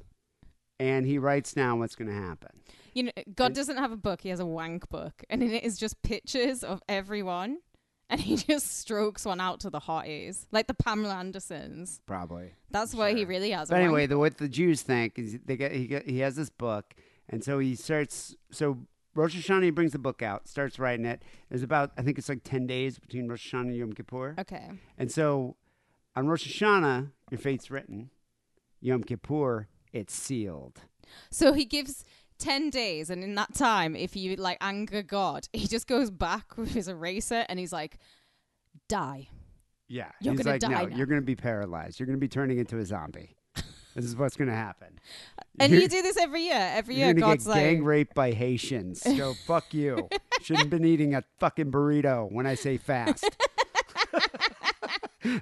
and he writes down what's going to happen. You know, God doesn't have a book; he has a wank book, and in it is just pictures of everyone, and he just strokes one out to the hotties, like the Pamela Andersons. Probably. That's why he really has. But anyway, the, what the Jews think is they get he get, he has this book, and so he starts. So Rosh Hashanah, he brings the book out, starts writing it. There's about I think it's like ten days between Rosh Hashanah and Yom Kippur, Okay. and so on Rosh Hashanah, your fate's written. Yom Kippur, it's sealed. So he gives 10 days, and in that time, if you like anger God, he just goes back with his eraser and he's like, die. Yeah, You're he's gonna like, die no, now." you're going to be paralyzed. You're going to be turning into a zombie. this is what's going to happen. And You're- you do this every year. Every year, God's get like, gang raped by Haitians. So fuck you. Shouldn't have been eating a fucking burrito when I say fast.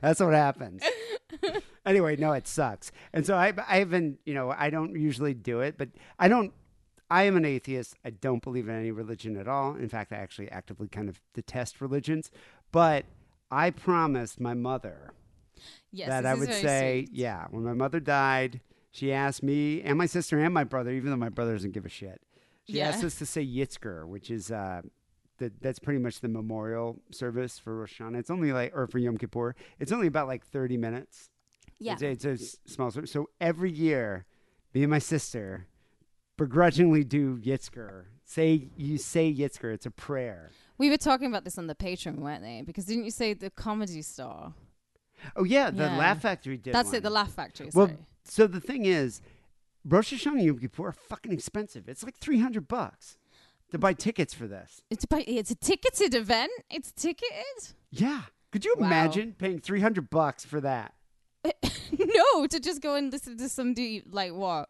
That's what happens. Anyway, no, it sucks. And so I, I haven't, you know, I don't usually do it, but I don't. I am an atheist. I don't believe in any religion at all. In fact, I actually actively kind of detest religions. But I promised my mother yes, that I would say, sweet. yeah, when my mother died, she asked me and my sister and my brother, even though my brother doesn't give a shit, she Yeah. asked us to say Yizkor, which is uh, the, that's pretty much the memorial service for Rosh Hashanah. It's only like, or for Yom Kippur, it's only about like 30 minutes. Yeah. It's, a- it's a small service. So every year, me and my sister begrudgingly do Yizkor. Say, you say Yizkor, it's a prayer. We were talking about this on the Patreon, weren't they? Because didn't you say the comedy store? Oh, yeah, the Yeah. Laugh Factory did That's one. it, the Laugh Factory. Well, Sorry. so the thing is, Rosh Hashanah and Yom Kippur are fucking expensive. It's like three hundred bucks to buy tickets for this. It's about, it's a ticketed event. It's ticketed. Yeah, could you Wow. imagine paying three hundred bucks for that? no, to just go and listen to somebody like what?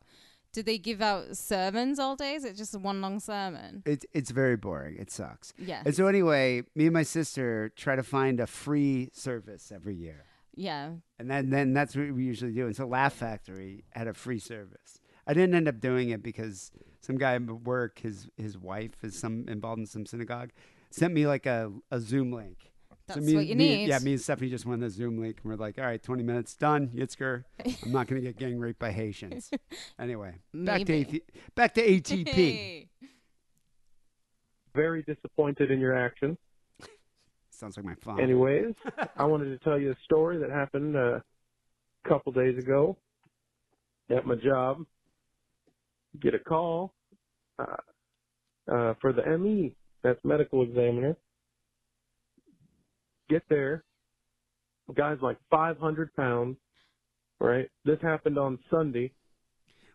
Do they give out sermons all day? Is it just one long sermon? It's it's very boring. It sucks. Yeah. And so anyway, me and my sister try to find a free service every year, Yeah. and then then that's what we usually do. And so Laugh Factory had a free service. I didn't end up doing it because some guy at work, his his wife is some involved in some synagogue, sent me like a, a Zoom link. That's me, what you me- need. Yeah, me and Stephanie just went on the Zoom link, and we're like, all right, 20 minutes done. Yizkor, I'm not going to get gang raped by Haitians. Anyway, back to AT- back to ATP. Very disappointed in your actions. Sounds like my phone. Anyways, I wanted to tell you a story that happened uh, a couple days ago at my job. Get a call uh, uh, for the ME, that's medical examiner. Get there. The guy's like 500 pounds, right? This happened on Sunday.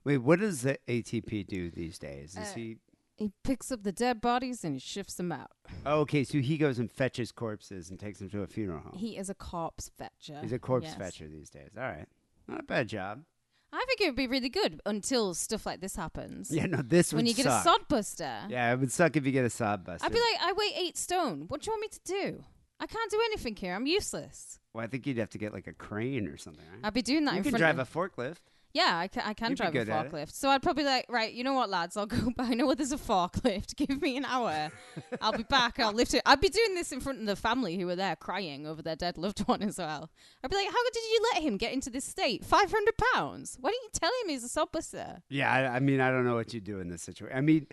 Wait, what does the ATP do these days? Is Uh, he He picks up the dead bodies and he shifts them out. oh, okay? So he goes and fetches corpses and takes them to a funeral home. He is a corpse fetcher. He's a corpse Yes. fetcher these days. All right, not a bad job. I think it would be really good until stuff like this happens. Yeah, no, this when would you get a sod buster. Yeah, it would suck if you get a sod busted. I'd be like, I weigh eight stone. What do you want me to do? I can't do anything here. I'm useless. well, I think you'd have to get like a crane or something. Right? I'd be doing that in front of you in can front drive of a forklift. Yeah, I can, I can You'd be drive a good at it. forklift. So I'd probably like, right, you know what, lads? I'll go. I know where there's a forklift. Give me an hour. I'll be back. I'll lift it. I'd be doing this in front of the family who were there crying over their dead loved one as well. I'd be like, how did you let him get into this state? 500 pounds? Why didn't you tell him he's a sod buster? Yeah, I, I mean, I don't know what you do in this situation. I mean,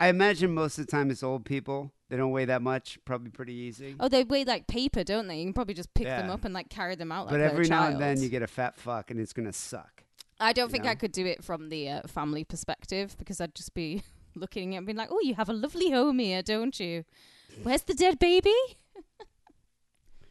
I imagine most of the time it's old people. They don't weigh that much. Probably pretty easy. Oh, they weigh like paper, don't they? You can probably just pick them up and like carry them out like but every now and then you get a fat fuck, and it's gonna suck. I don't think know? I could do it from the uh, family perspective because I'd just be looking at being like, oh, you have a lovely home here, don't you? Where's the dead baby?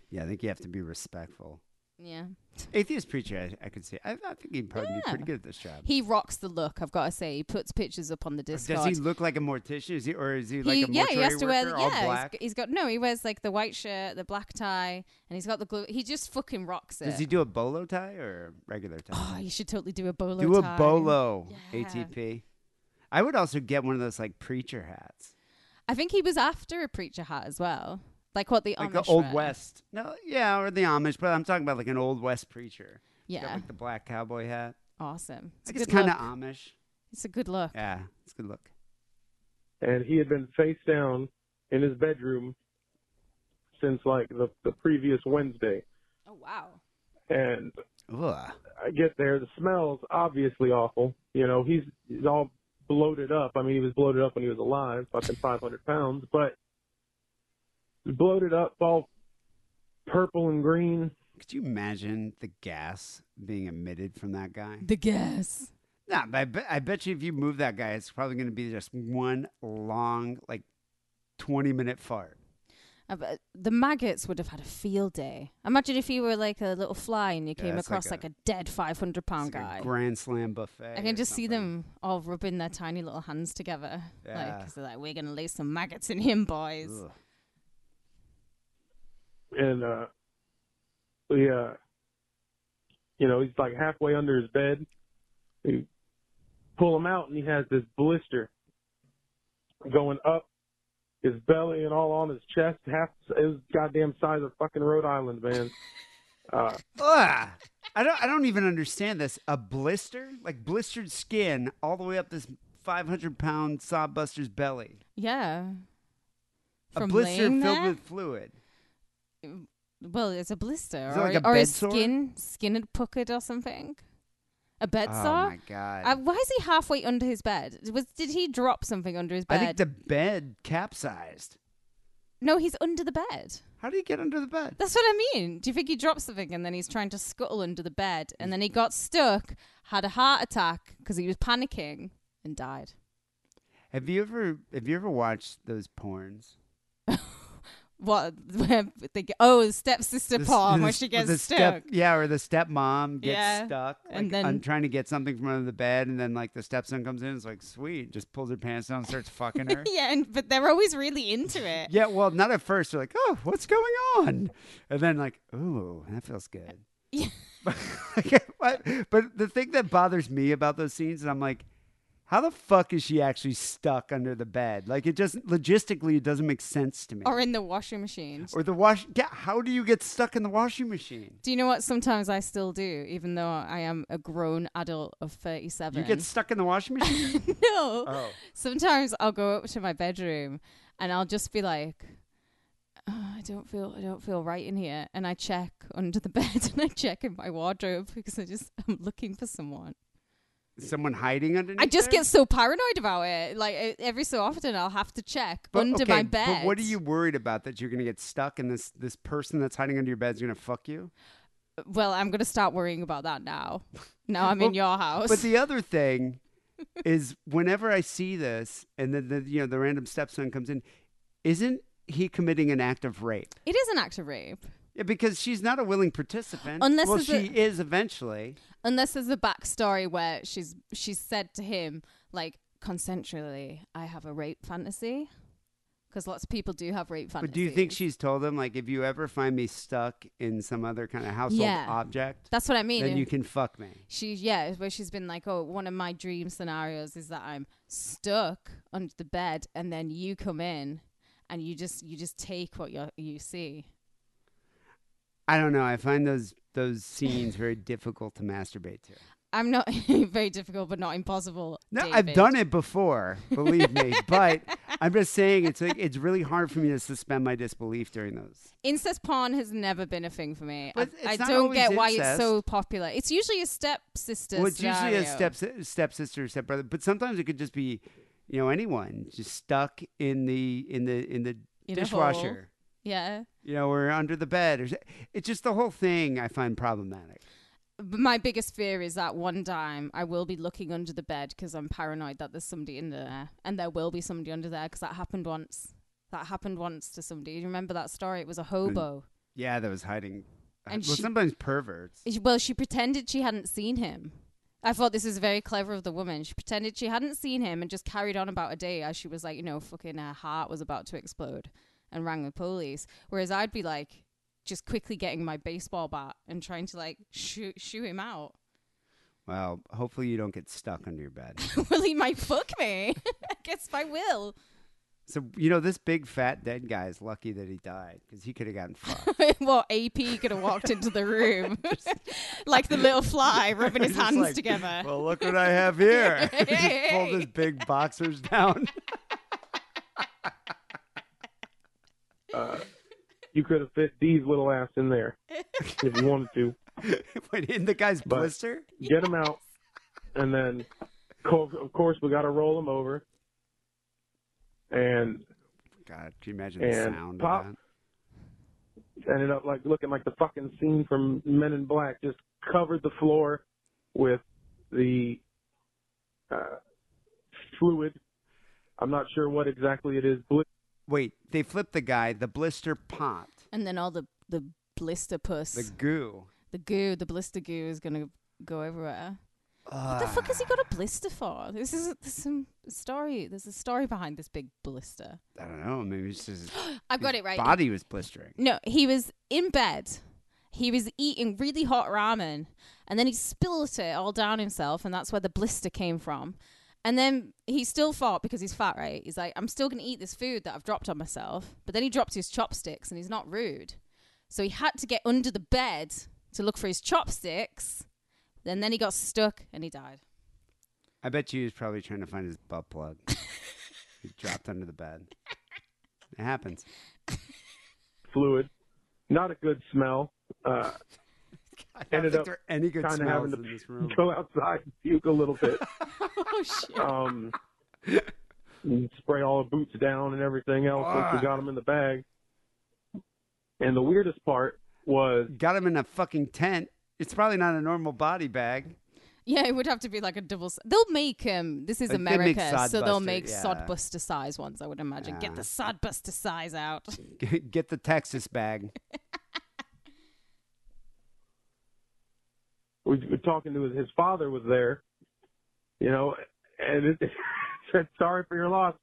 Yeah, I think you have to be respectful. Yeah. Atheist preacher, I, I could see. I, I think he'd probably be pretty good at this job. He rocks the look, I've got to say. He puts pictures up on the Discord. Does he look like a mortician? Is he, or is he like a yeah, mortuary he has to wear worker, all yeah. he's black? g- he's got no. He wears like the white shirt, the black tie, and he's got the glue. He just fucking rocks it. Does he do a bolo tie or regular tie? oh, you should totally do a bolo. do a tie. bolo Yeah. ATP. I would also get one of those like preacher hats, I think he was after a preacher hat as well, like what the like Amish the old wear. west. No, yeah, or the Amish, but I'm talking about like an old west preacher. He's got, Yeah, like the black cowboy hat. awesome. It's I a guess good kind look. of Amish. It's a good look. Yeah, it's a good look. and he had been face down in his bedroom since like the the previous Wednesday. Oh wow. And Ugh. I get there, the smell's obviously awful. You know, he's he's all bloated up. I mean, he was bloated up when he was alive, fucking 500 pounds, but he's bloated up, all purple and green. Could you imagine the gas being emitted from that guy? The gas. Nah, but I bet, I bet you if you move that guy, it's probably going to be just one long, like, 20 minute fart. Uh, but the maggots would have had a field day. Imagine if you were like a little fly and you Yeah, came it's across like like a- a, dead 500 pound It's like guy. a Grand Slam buffet. I or can just see something. them all rubbing their tiny little hands together. Like, Yeah. 'cause they're like, we're going to lay some maggots in him, boys. Ugh. And, uh, we, uh, you know, he's like halfway under his bed. You pull him out and he has this blister going up his belly and all on his chest, half his goddamn size of fucking Rhode Island, man. Uh, Ugh. I don't. I don't even understand this. A blister, like blistered skin, all the way up this 500 pound sawbuster's belly. Yeah. a blister filled there? with fluid. Well, it's a blister. Is or like a or sore? skin, skin had puckered or something. A bed oh sore? my god! Uh, why is he halfway under his bed? Was Did he drop something under his bed? I think the bed capsized. no, he's under the bed. How do you get under the bed? That's what I mean. Do you think he dropped something and then he's trying to scuttle under the bed and then he got stuck, had a heart attack because he was panicking and died? Have you ever have you ever watched those porns? What? Where they get, oh, the stepsister The porn the where she the gets step, stuck. yeah, or the stepmom gets Yeah, stuck, like, and then- I'm trying to get something from under the bed, and then like the stepson comes in, it's like sweet, just pulls her pants down, and starts fucking her. yeah, and, but they're always really into it. yeah, well, not at first. They're like, oh, what's going on? And then like, ooh, that feels good. Yeah. What? but the thing that bothers me about those scenes, and I'm like, How the fuck is she actually stuck under the bed? Like it just logistically it doesn't make sense to me. Or in the washing machine. Or the wash. Yeah, how do you get stuck in the washing machine? Do you know what sometimes I still do, even though I am a grown adult of 37? You get stuck in the washing machine? no. oh. Sometimes I'll go up to my bedroom and I'll just be like, "Oh, I don't feel I don't feel right in here, and I check under the bed and I check in my wardrobe because I just I'm looking for someone. Someone hiding underneath I just there? get so paranoid about it. Like every so often, I'll have to check But, under okay, my bed. But what are you worried about? That you're going to get stuck and this, this person that's hiding under your bed is going to fuck you? Well, I'm gonna start worrying about that now. Now I'm in your house. But the other thing is, whenever I see this, and then the you know the random stepson comes in, isn't he committing an act of rape? it is an act of rape. Yeah, because she's not a willing participant. Unless well, she a- is eventually. Unless there's a backstory where she's she's said to him like consensually, "I have a rape fantasy," because lots of people do have rape fantasies. But do you think she's told him like, if you ever find me stuck in some other kind of household Yeah. object, That's what I mean. then you can fuck me? She yeah, where she's been like, "Oh, one of my dream scenarios is that I'm stuck under the bed, and then you come in, and you just you just take what you you see." I don't know. I find those those scenes very difficult to masturbate to. I'm not very difficult, but not impossible. No, I've done it before, believe me. but I'm just saying it's like it's really hard for me to suspend my disbelief during those. Incest porn has never been a thing for me. But I, I don't get why it's so popular. It's usually a stepsister. well, it's usually a scenario. step stepsister, or stepbrother, but sometimes it could just be, you know, anyone just stuck in the in the in the In dishwasher. Yeah. You know, or under the bed, or it's just the whole thing. I find problematic. But my biggest fear is that one time I will be looking under the bed because I'm paranoid that there's somebody in there, and there will be somebody under there because that happened once. That happened once to somebody. You remember that story? It was a hobo. Yeah, that was hiding. Uh, and well, she- sometimes perverts. Well, she pretended she hadn't seen him. I thought this was very clever of the woman. She pretended she hadn't seen him and just carried on about a day as she was like, you know, fucking her heart was about to explode and rang the police. Whereas I'd be like, just quickly getting my baseball bat and trying to like shoo, shoo him out. Well, hopefully you don't get stuck under your bed. well, he might fuck me. I guess I will. so you know, this big fat dead guy is lucky that he died because he could have gotten fucked. what AP could have walked into the room like the little fly rubbing his hands like, together. Well, look what I have here. Just pulled his big boxers down. Uh, you could have fit Dee's little ass in there if you wanted to. Wait, in the guy's But- blister? Get him out, and then, of course, we got to roll him over. And God, can you imagine the sound pop- of ended up like looking like the fucking scene from Men in Black. Just covered the floor with the uh, fluid. I'm not sure what exactly it is. That? Wait, they flipped the guy. The blister popped. And then all the, the blister puss, The goo. the goo, the blister goo is going to go everywhere. What What the fuck has he got a blister for? This is there's some story. There's a story behind this big blister. I don't know. Maybe it's just I've got it right. Body was blistering. No, he was in bed. He was eating really hot ramen, and then he spilled it all down himself, and that's where the blister came from. And then he still fought because he's fat, right? He's like, I'm still gonna eat this food that I've dropped on myself. But then he dropped his chopsticks, and he's not rude, so he had to get under the bed to look for his chopsticks. And then he got stuck, and he died. I bet you he was probably trying to find his butt plug. he dropped under the bed. It happens. fluid. Not a good smell. Uh, I Ended don't think up there are any good kind of smells having to in this room. go outside and puke a little bit. oh shit! Um, and spray all the boots down and everything else once we got them in the bag. And the weirdest part was Got him in a fucking tent. It's probably not a normal body bag. Yeah, it would have to be like a double. s- They'll make um. This is Like, they make America, so they'll Sodbuster, make yeah. Sodbuster size ones. I would imagine. Get the Sodbuster size out. Get the Texas bag. We were talking to his, his father was there, you know, and it, said sorry for your loss.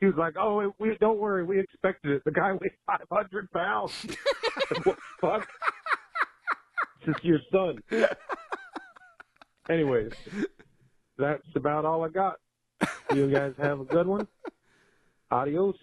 He was like, "Oh, we don't worry, we expected it." The guy weighed 500 pounds. what the fuck? This is your son. Anyways, that's about all I got. You guys have a good one. Adios.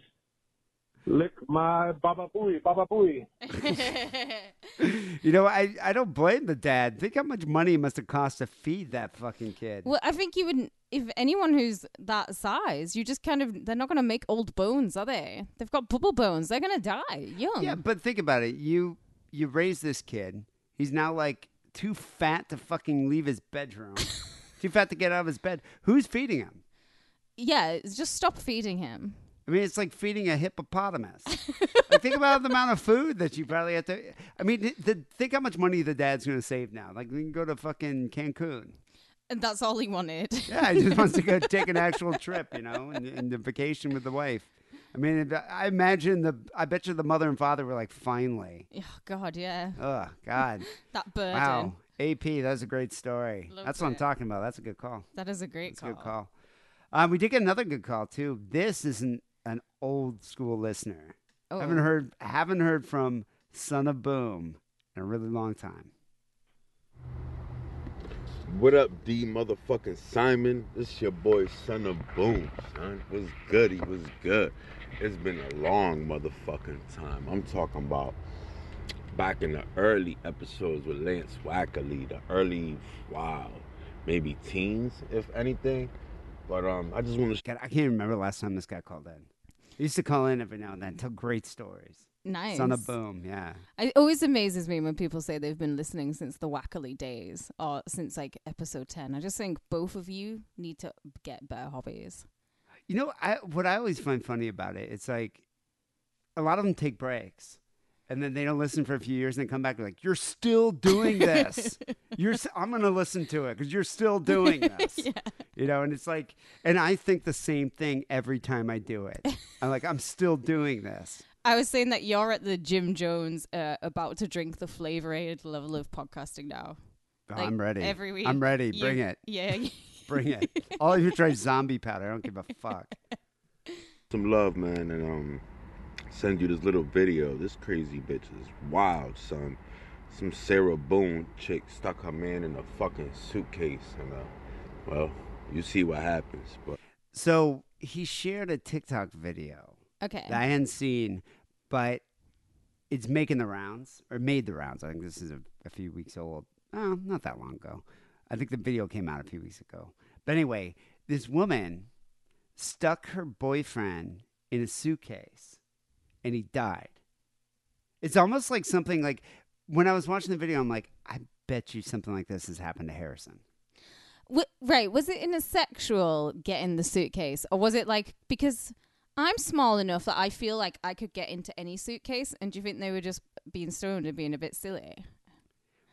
Lick my baba booey, baba booey. You know, I, I don't blame the dad. Think how much money it must have cost to feed that fucking kid. well, I think you would. If anyone who's that size, you just kind of they're not going to make old bones, are they? They've got bubble bones. They're going to die young. Yeah, but think about it. You you raise this kid. He's now like too fat to fucking leave his bedroom. too fat to get out of his bed. Who's feeding him? yeah. Just stop feeding him. I mean, it's like feeding a hippopotamus. like, think about the amount of food that you probably have to. I mean, th- th- think how much money the dad's going to save now. Like, we can go to fucking Cancun. And that's all he wanted. Yeah, he just wants to go take an actual trip, you know, and, and the vacation with the wife. I mean, I imagine the. I bet you the mother and father were like, finally. oh God, yeah. Oh God. That burden. Wow. AP, that was a great story. Loved That's what I'm talking about. That's a good call. That is a great That's a call. good call. Um, we did get another good call too. This isn't an old school listener. Oh. Haven't heard haven't heard from Son of Boom in a really long time. What up, D motherfucking Simon? This your boy, son of Boom, son. Was good, he was good. It's been a long motherfucking time. I'm talking about back in the early episodes with Lance Wackerly, the early, wow, maybe teens, if anything. But um, I just want to. I can't remember the last time this guy called in. He used to call in every now and then, tell great stories. Nice. Son of Boom, yeah. It always amazes me when people say they've been listening since the Wackerly days or since like episode 10. I just think both of you need to get better hobbies. You know, I, what I always find funny about it, it's like a lot of them take breaks. And then they don't listen for a few years and then come back and like, you're still doing this. you're, s- I'm going to listen to it because you're still doing this. yeah. You know, and it's like, and I think the same thing every time I do it. I'm like, I'm still doing this. I was saying that you're at the Jim Jones uh, about to drink the flavor aid level of podcasting now. Oh, Like, I'm ready. Every week. I'm ready. you- Bring it. Yeah. Bring it. All of you try zombie powder. I don't give a fuck. some love, man, and um, send you this little video. This crazy bitch is wild, son. Some Sarah Boone chick stuck her man in a fucking suitcase, and uh, well, you see what happens. But So he shared a TikTok video okay. that I hadn't seen, but it's making the rounds or made the rounds. I think this is a, a few weeks old. Oh, not that long ago. I think the video came out a few weeks ago. But anyway, this woman stuck her boyfriend in a suitcase and he died. It's almost like something like when I was watching the video, I'm like, I bet you something like this has happened to Harrison. W- right. Was it in a sexual get in the suitcase? Or was it like, because I'm small enough that I feel like I could get into any suitcase. And do you think they were just being stoned and being a bit silly?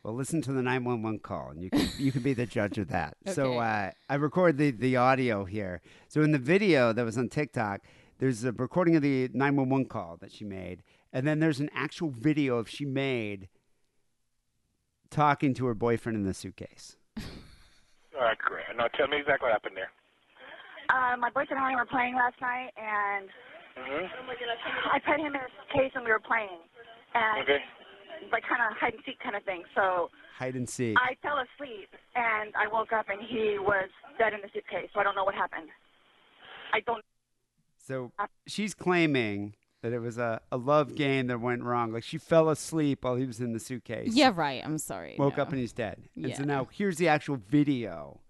Well, listen to the 911 call, and you can you can be the judge of that. So uh, I recorded the, the audio here. So in the video that was on TikTok, there's a recording of the 911 call that she made, and then there's an actual video of she made talking to her boyfriend in the suitcase. All right, great. Now tell me exactly what happened there. Uh, my boyfriend and I were playing last night, and Mm-hmm. I put him in his case and we were playing, and Okay. like kind of hide and seek kind of thing. So Hide and seek. I fell asleep, and I woke up, and he was dead in the suitcase. So I don't know what happened. I don't. So she's claiming that it was a, a love game that went wrong. Like she fell asleep while he was in the suitcase. Yeah, right. I'm sorry. woke no. up and he's dead. And so now here's the actual video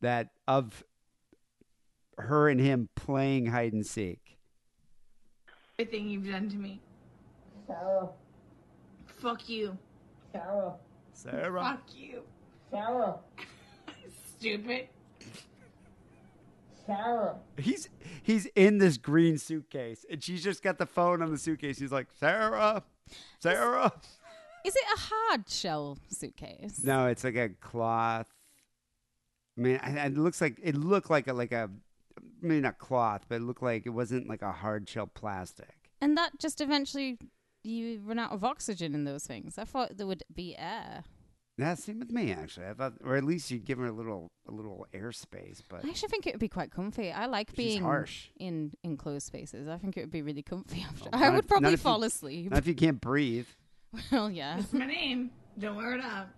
that of her and him playing hide and seek. Everything you've done to me. Sarah. Fuck you. Sarah. Sarah. Fuck you. Sarah. Stupid. Sarah. He's he's in this green suitcase and she's just got the phone on the suitcase. He's like, Sarah, Sarah. Is it a hard shell suitcase? No, it's like a cloth. I mean, it looks like it looked like a like a maybe not cloth, but it looked like it wasn't like a hard shell plastic. And that just eventually you run out of oxygen in those things. I thought there would be air. That same with me actually. I thought, or at least you'd give her a little a little airspace. But I actually think it would be quite comfy. I like She's being harsh. in enclosed spaces. I think it would be really comfy oh, after. Well, I would if- probably not if you- fall asleep. Not if you can't breathe. well, yeah. That's my name. Don't wear it up.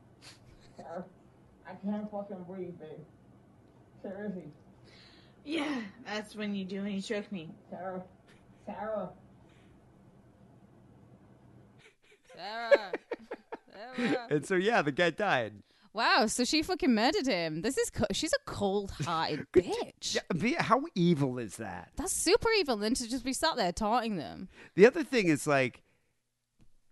I can't fucking breathe, babe. Thursday. Yeah, that's when you do when you choke me. Sarah. Sarah. Sarah. And so yeah, the guy died. Wow, so she fucking murdered him. This is co- she's a cold-hearted bitch. Yeah, how evil is that? That's super evil. Then to just be sat there taunting them. The other thing is like,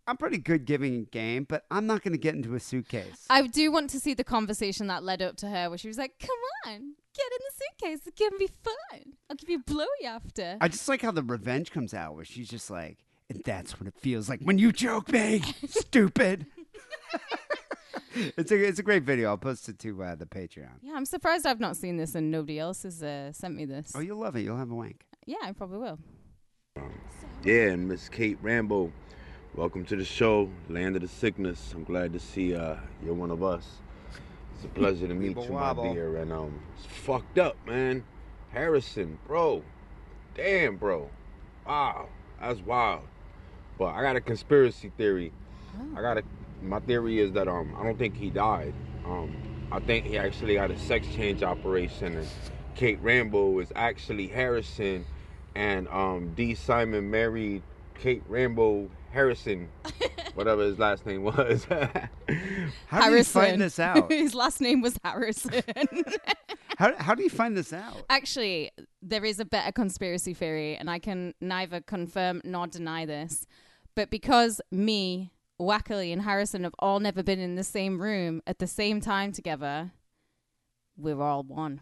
I'm pretty good giving a game, but I'm not going to get into a suitcase. I do want to see the conversation that led up to her, where she was like, "Come on, get in the suitcase. It's gonna be fun. I'll give you a blowy after." I just like how the revenge comes out, where she's just like, and that's what it feels like when you joke me, stupid. it's a it's a great video. I'll post it to uh, the Patreon. yeah, I'm surprised I've not seen this and nobody else has uh, sent me this. Oh, you'll love it. You'll have a wank. Yeah, I probably will. Yeah, and Miss Kate Rambo, welcome to the show, Land of the Sickness. I'm glad to see uh, you're one of us. It's a pleasure to meet Weeble you, my wobble. dear. And um, it's fucked up, man. Harrison, bro. Damn, bro. Wow, that's wild. But I got a conspiracy theory. I got a. My theory is that um, I don't think he died. Um, I think he actually had a sex change operation, and Kate Rambo is actually Harrison, and um, D. Simon married Kate Rambo Harrison, whatever his last name was. How do you find this out? His last name was Harrison. How how do you find this out? Actually, there is a better conspiracy theory, and I can neither confirm nor deny this. But because me, Wackerly, and Harrison have all never been in the same room at the same time together, we're all one.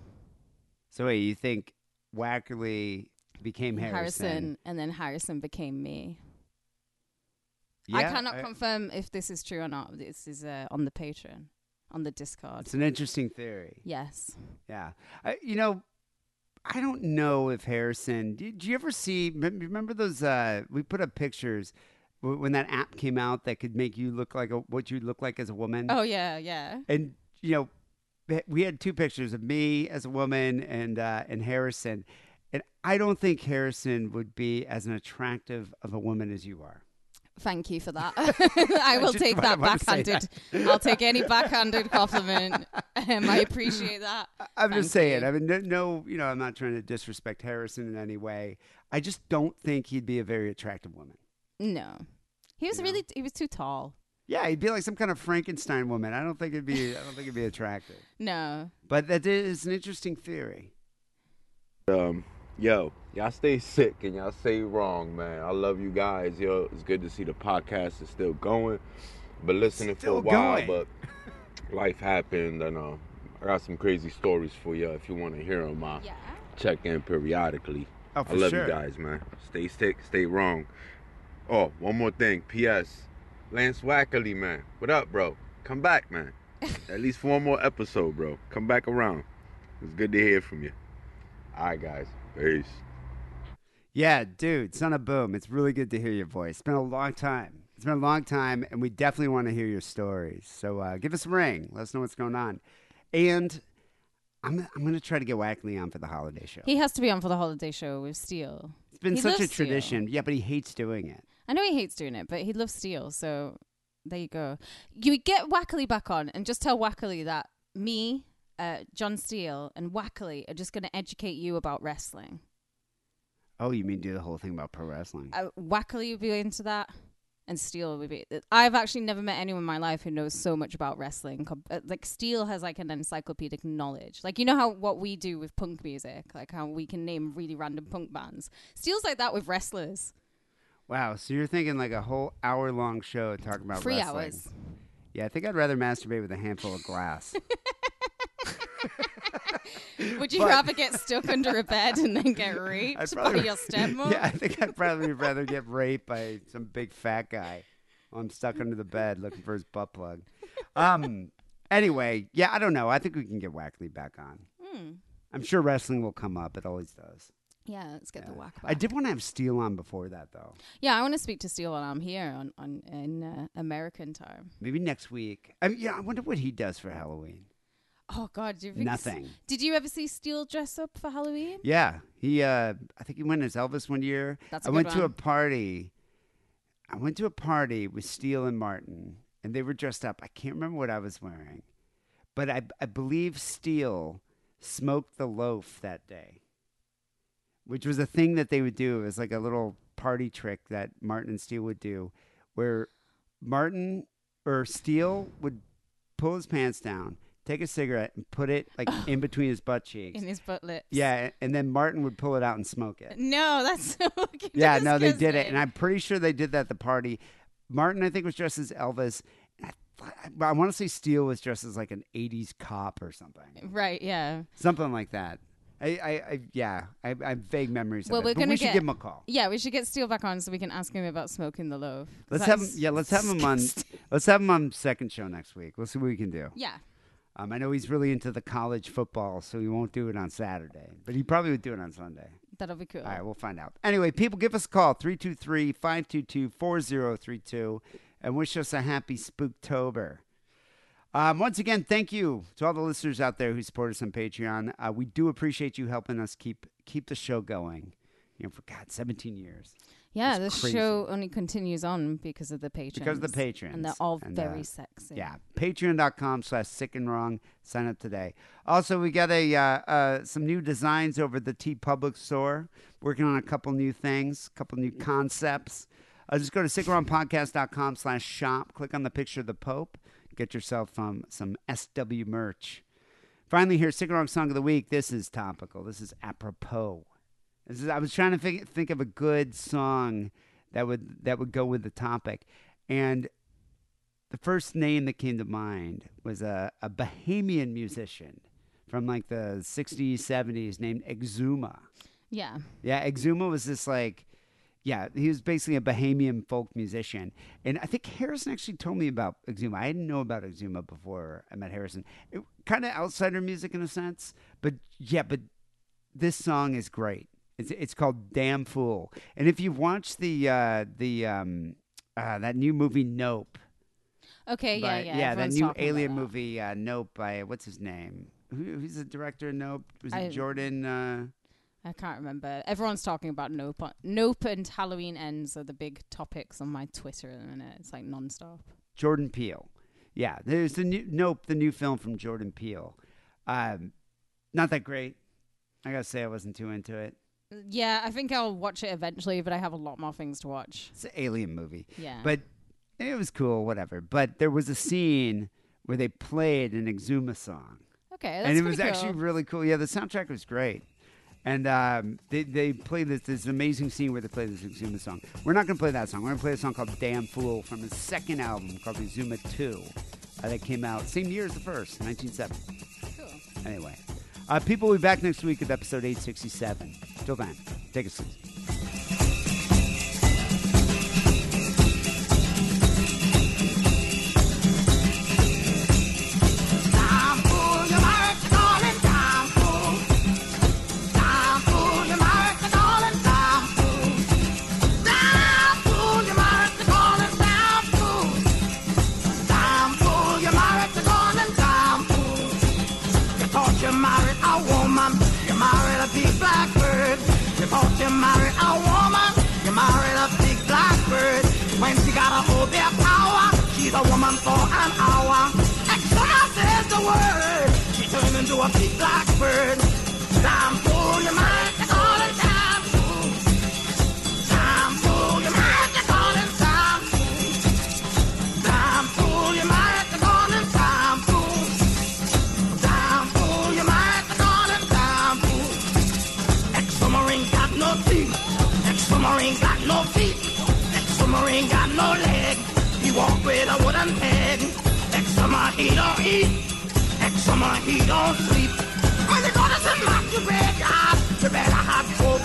So wait, you think Wackerly became Harrison? and then Harrison became me. I cannot I- confirm if this is true or not. This is uh, on the Patreon, on the Discord. It's an interesting theory. Yes. Yeah. I, you know, I don't know if Harrison. Did, you ever see? Remember those? Uh, we put up pictures when that app came out that could make you look like a, what you look like as a woman. Oh yeah, yeah. And you know, we had two pictures of me as a woman and uh, and Harrison. And I don't think Harrison would be as an attractive of a woman as you are. Thank you for that. I will just take that backhanded. that. I'll take any backhanded compliment. Um, I appreciate that. I'm Thank just saying. you. I mean, no, no, you know, I'm not trying to disrespect Harrison in any way. I just don't think he'd be a very attractive woman. No, he was really he was too tall. Yeah, he'd be like some kind of Frankenstein woman. I don't think it'd be. I don't think it'd be attractive. No, But that is an interesting theory. Um, yo, y'all stay sick and y'all stay wrong, man. I love you guys. Yo, it's good to see the podcast is still going. But listening Still for a while, going. but life happened, and uh, I got some crazy stories for you if you want to hear them. Uh, check in periodically. Oh, I love sure. you guys, man. Stay sick, stay wrong. Oh, one more thing. P.S. Lance Wackerly, man. What up, bro? Come back, man. At least for one more episode, bro. Come back around. It's good to hear from you. All right, guys. Peace. Yeah, dude, son of boom. It's really good to hear your voice. It's been a long time. It's been a long time, and we definitely want to hear your stories. So uh, give us a ring. Let us know what's going on. And I'm I'm gonna try to get Wackerly on for the holiday show. he has to be on for the holiday show with Steele. It's been He such a loves Steele. tradition. Yeah, but he hates doing it. I know he hates doing it, but he loves Steele. So there you go. You get Wackerly back on and just tell Wackerly that me, uh, John Steele, and Wackerly are just going to educate you about wrestling. Oh, you mean do the whole thing about pro wrestling? uh, Wackerly would be into that, and Steele would be. I've actually never met anyone in my life who knows so much about wrestling. Uh, Like Steele has like an encyclopedic knowledge. Like you know how what we do with punk music, like how we can name really random punk bands. Steele's like that with wrestlers. Wow, so you're thinking like a whole hour long show talking about Three wrestling. hours. Yeah, I think I'd rather masturbate with a handful of glass. Would you But- rather get stuck under a bed and then get I'd raped by probably- your stepmom? Yeah, I think I'd probably rather get raped by some big fat guy while I'm stuck under the bed looking for his butt plug. Um. Anyway, yeah, I don't know. I think we can get Wackerly back on. Hmm. I'm sure wrestling will come up. It always does. Yeah, let's get the whack. I did want to have Steele on before that, though. Yeah, I want to speak to Steele while I'm here on, on in uh, American time. Maybe next week. I mean, yeah, I wonder what he does for Halloween. Oh God, you think Nothing. Did you ever see Steele dress up for Halloween? Yeah, he. uh I think he went as Elvis one year. That's a I went to a party. I went to a party with Steele and Martin, and they were dressed up. I can't remember what I was wearing, but I I believe Steele smoked the loaf that day, which was a thing that they would do. It was like a little party trick that Martin and Steele would do, where Martin or Steele would pull his pants down, take a cigarette, and put it like in between his butt cheeks. in his butt lips. Yeah, and then Martin would pull it out and smoke it. No, that's so Yeah, no, they did it, and I'm pretty sure they did that at the party. Martin, I think, was dressed as Elvis. I, I want to say Steele was dressed as like an '80s cop or something, Right, yeah. something like that. I, I, I yeah, I, I have vague memories Well, of we're it. Gonna we should get, give him a call. Yeah, we should get Steele back on so we can ask him about smoking the loaf. Let's have him. Yeah, let's have him on. Let's have him on second show next week. We'll see what we can do. Yeah. Um, I know he's really into the college football, so he won't do it on Saturday, but he probably would do it on Sunday. That'll be cool. All right, we'll find out. Anyway, people give us a call 323 522 4032 and wish us a happy Spooktober. Um, once again, thank you to all the listeners out there who support us on Patreon. Uh, we do appreciate you helping us keep keep the show going. You know, for God, 17 years. Yeah, the show only continues on because of the patrons. Because of the patrons. And they're all And, very uh, sexy. Yeah, patreon.com slash sick and wrong. Sign up today. Also, we got a uh, uh, some new designs over the TeePublic store. Working on a couple new things, a couple new concepts. Uh, just go to sickandwrongpodcast.com slash shop. Click on the picture of the Pope. Get yourself um, some SW merch. Finally, here, and Song of the Week. This is topical. This is apropos. This is, I was trying to think, think of a good song that would that would go with the topic, and the first name that came to mind was a, a Bahamian musician from like the 60s, 70s named Exuma. Yeah. Yeah, Exuma was this like, yeah, he was basically a Bahamian folk musician. And I think Harrison actually told me about Exuma. I didn't know about Exuma before I met Harrison. Kind of outsider music in a sense, but yeah, but this song is great. It's it's called Damn Fool. And if you've watched the uh, the um, uh, that new movie Nope, Okay, yeah, yeah. yeah, that new alien movie uh, Nope by what's his name? Who, who's the director of Nope? Was it I- Jordan? I can't remember. Everyone's talking about Nope. Nope and Halloween Ends are the big topics on my Twitter at the minute. It's like nonstop. Jordan Peele. Yeah, there's the new Nope, the new film from Jordan Peele. Um, not that great. I gotta say, I wasn't too into it. Yeah, I think I'll watch it eventually, but I have a lot more things to watch. It's an alien movie. Yeah. but it was cool, whatever. But there was a scene where they played an Exuma song. Okay, that's and it was pretty actually really cool. Yeah, the soundtrack was great. And um, they they played this this amazing scene where they play this Exuma song. We're not gonna play that song. We're gonna play a song called "Damn Fool" from his second album called Exuma Two, uh, that came out same year as the first, 1970. Cool. Anyway, uh, people will be back next week with episode 867. Till then, take a seat. A big blackbird. Damn fool, you married the calling damn fool. Damn fool, you married the calling damn fool. Damn fool, you married the calling damn fool. Damn fool, you might call him damn fool. Ex-submarine got no teeth. Ex-submarine got no feet. Ex-submarine got no leg. He walk with a wooden peg. Ex-submarine he don't eat. Ex-submarine he don't sleep. When you go to monkey graveyard, you better have to.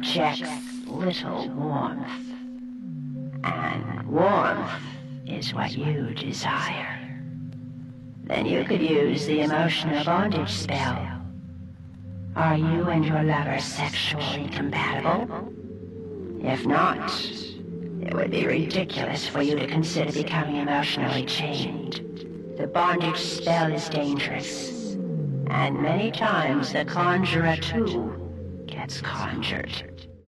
projects little warmth. And warmth is what you desire. Then you could use the emotional bondage spell. Are you and your lover sexually compatible? If not, it would be ridiculous for you to consider becoming emotionally chained. The bondage spell is dangerous. And many times the conjurer too gets conjured.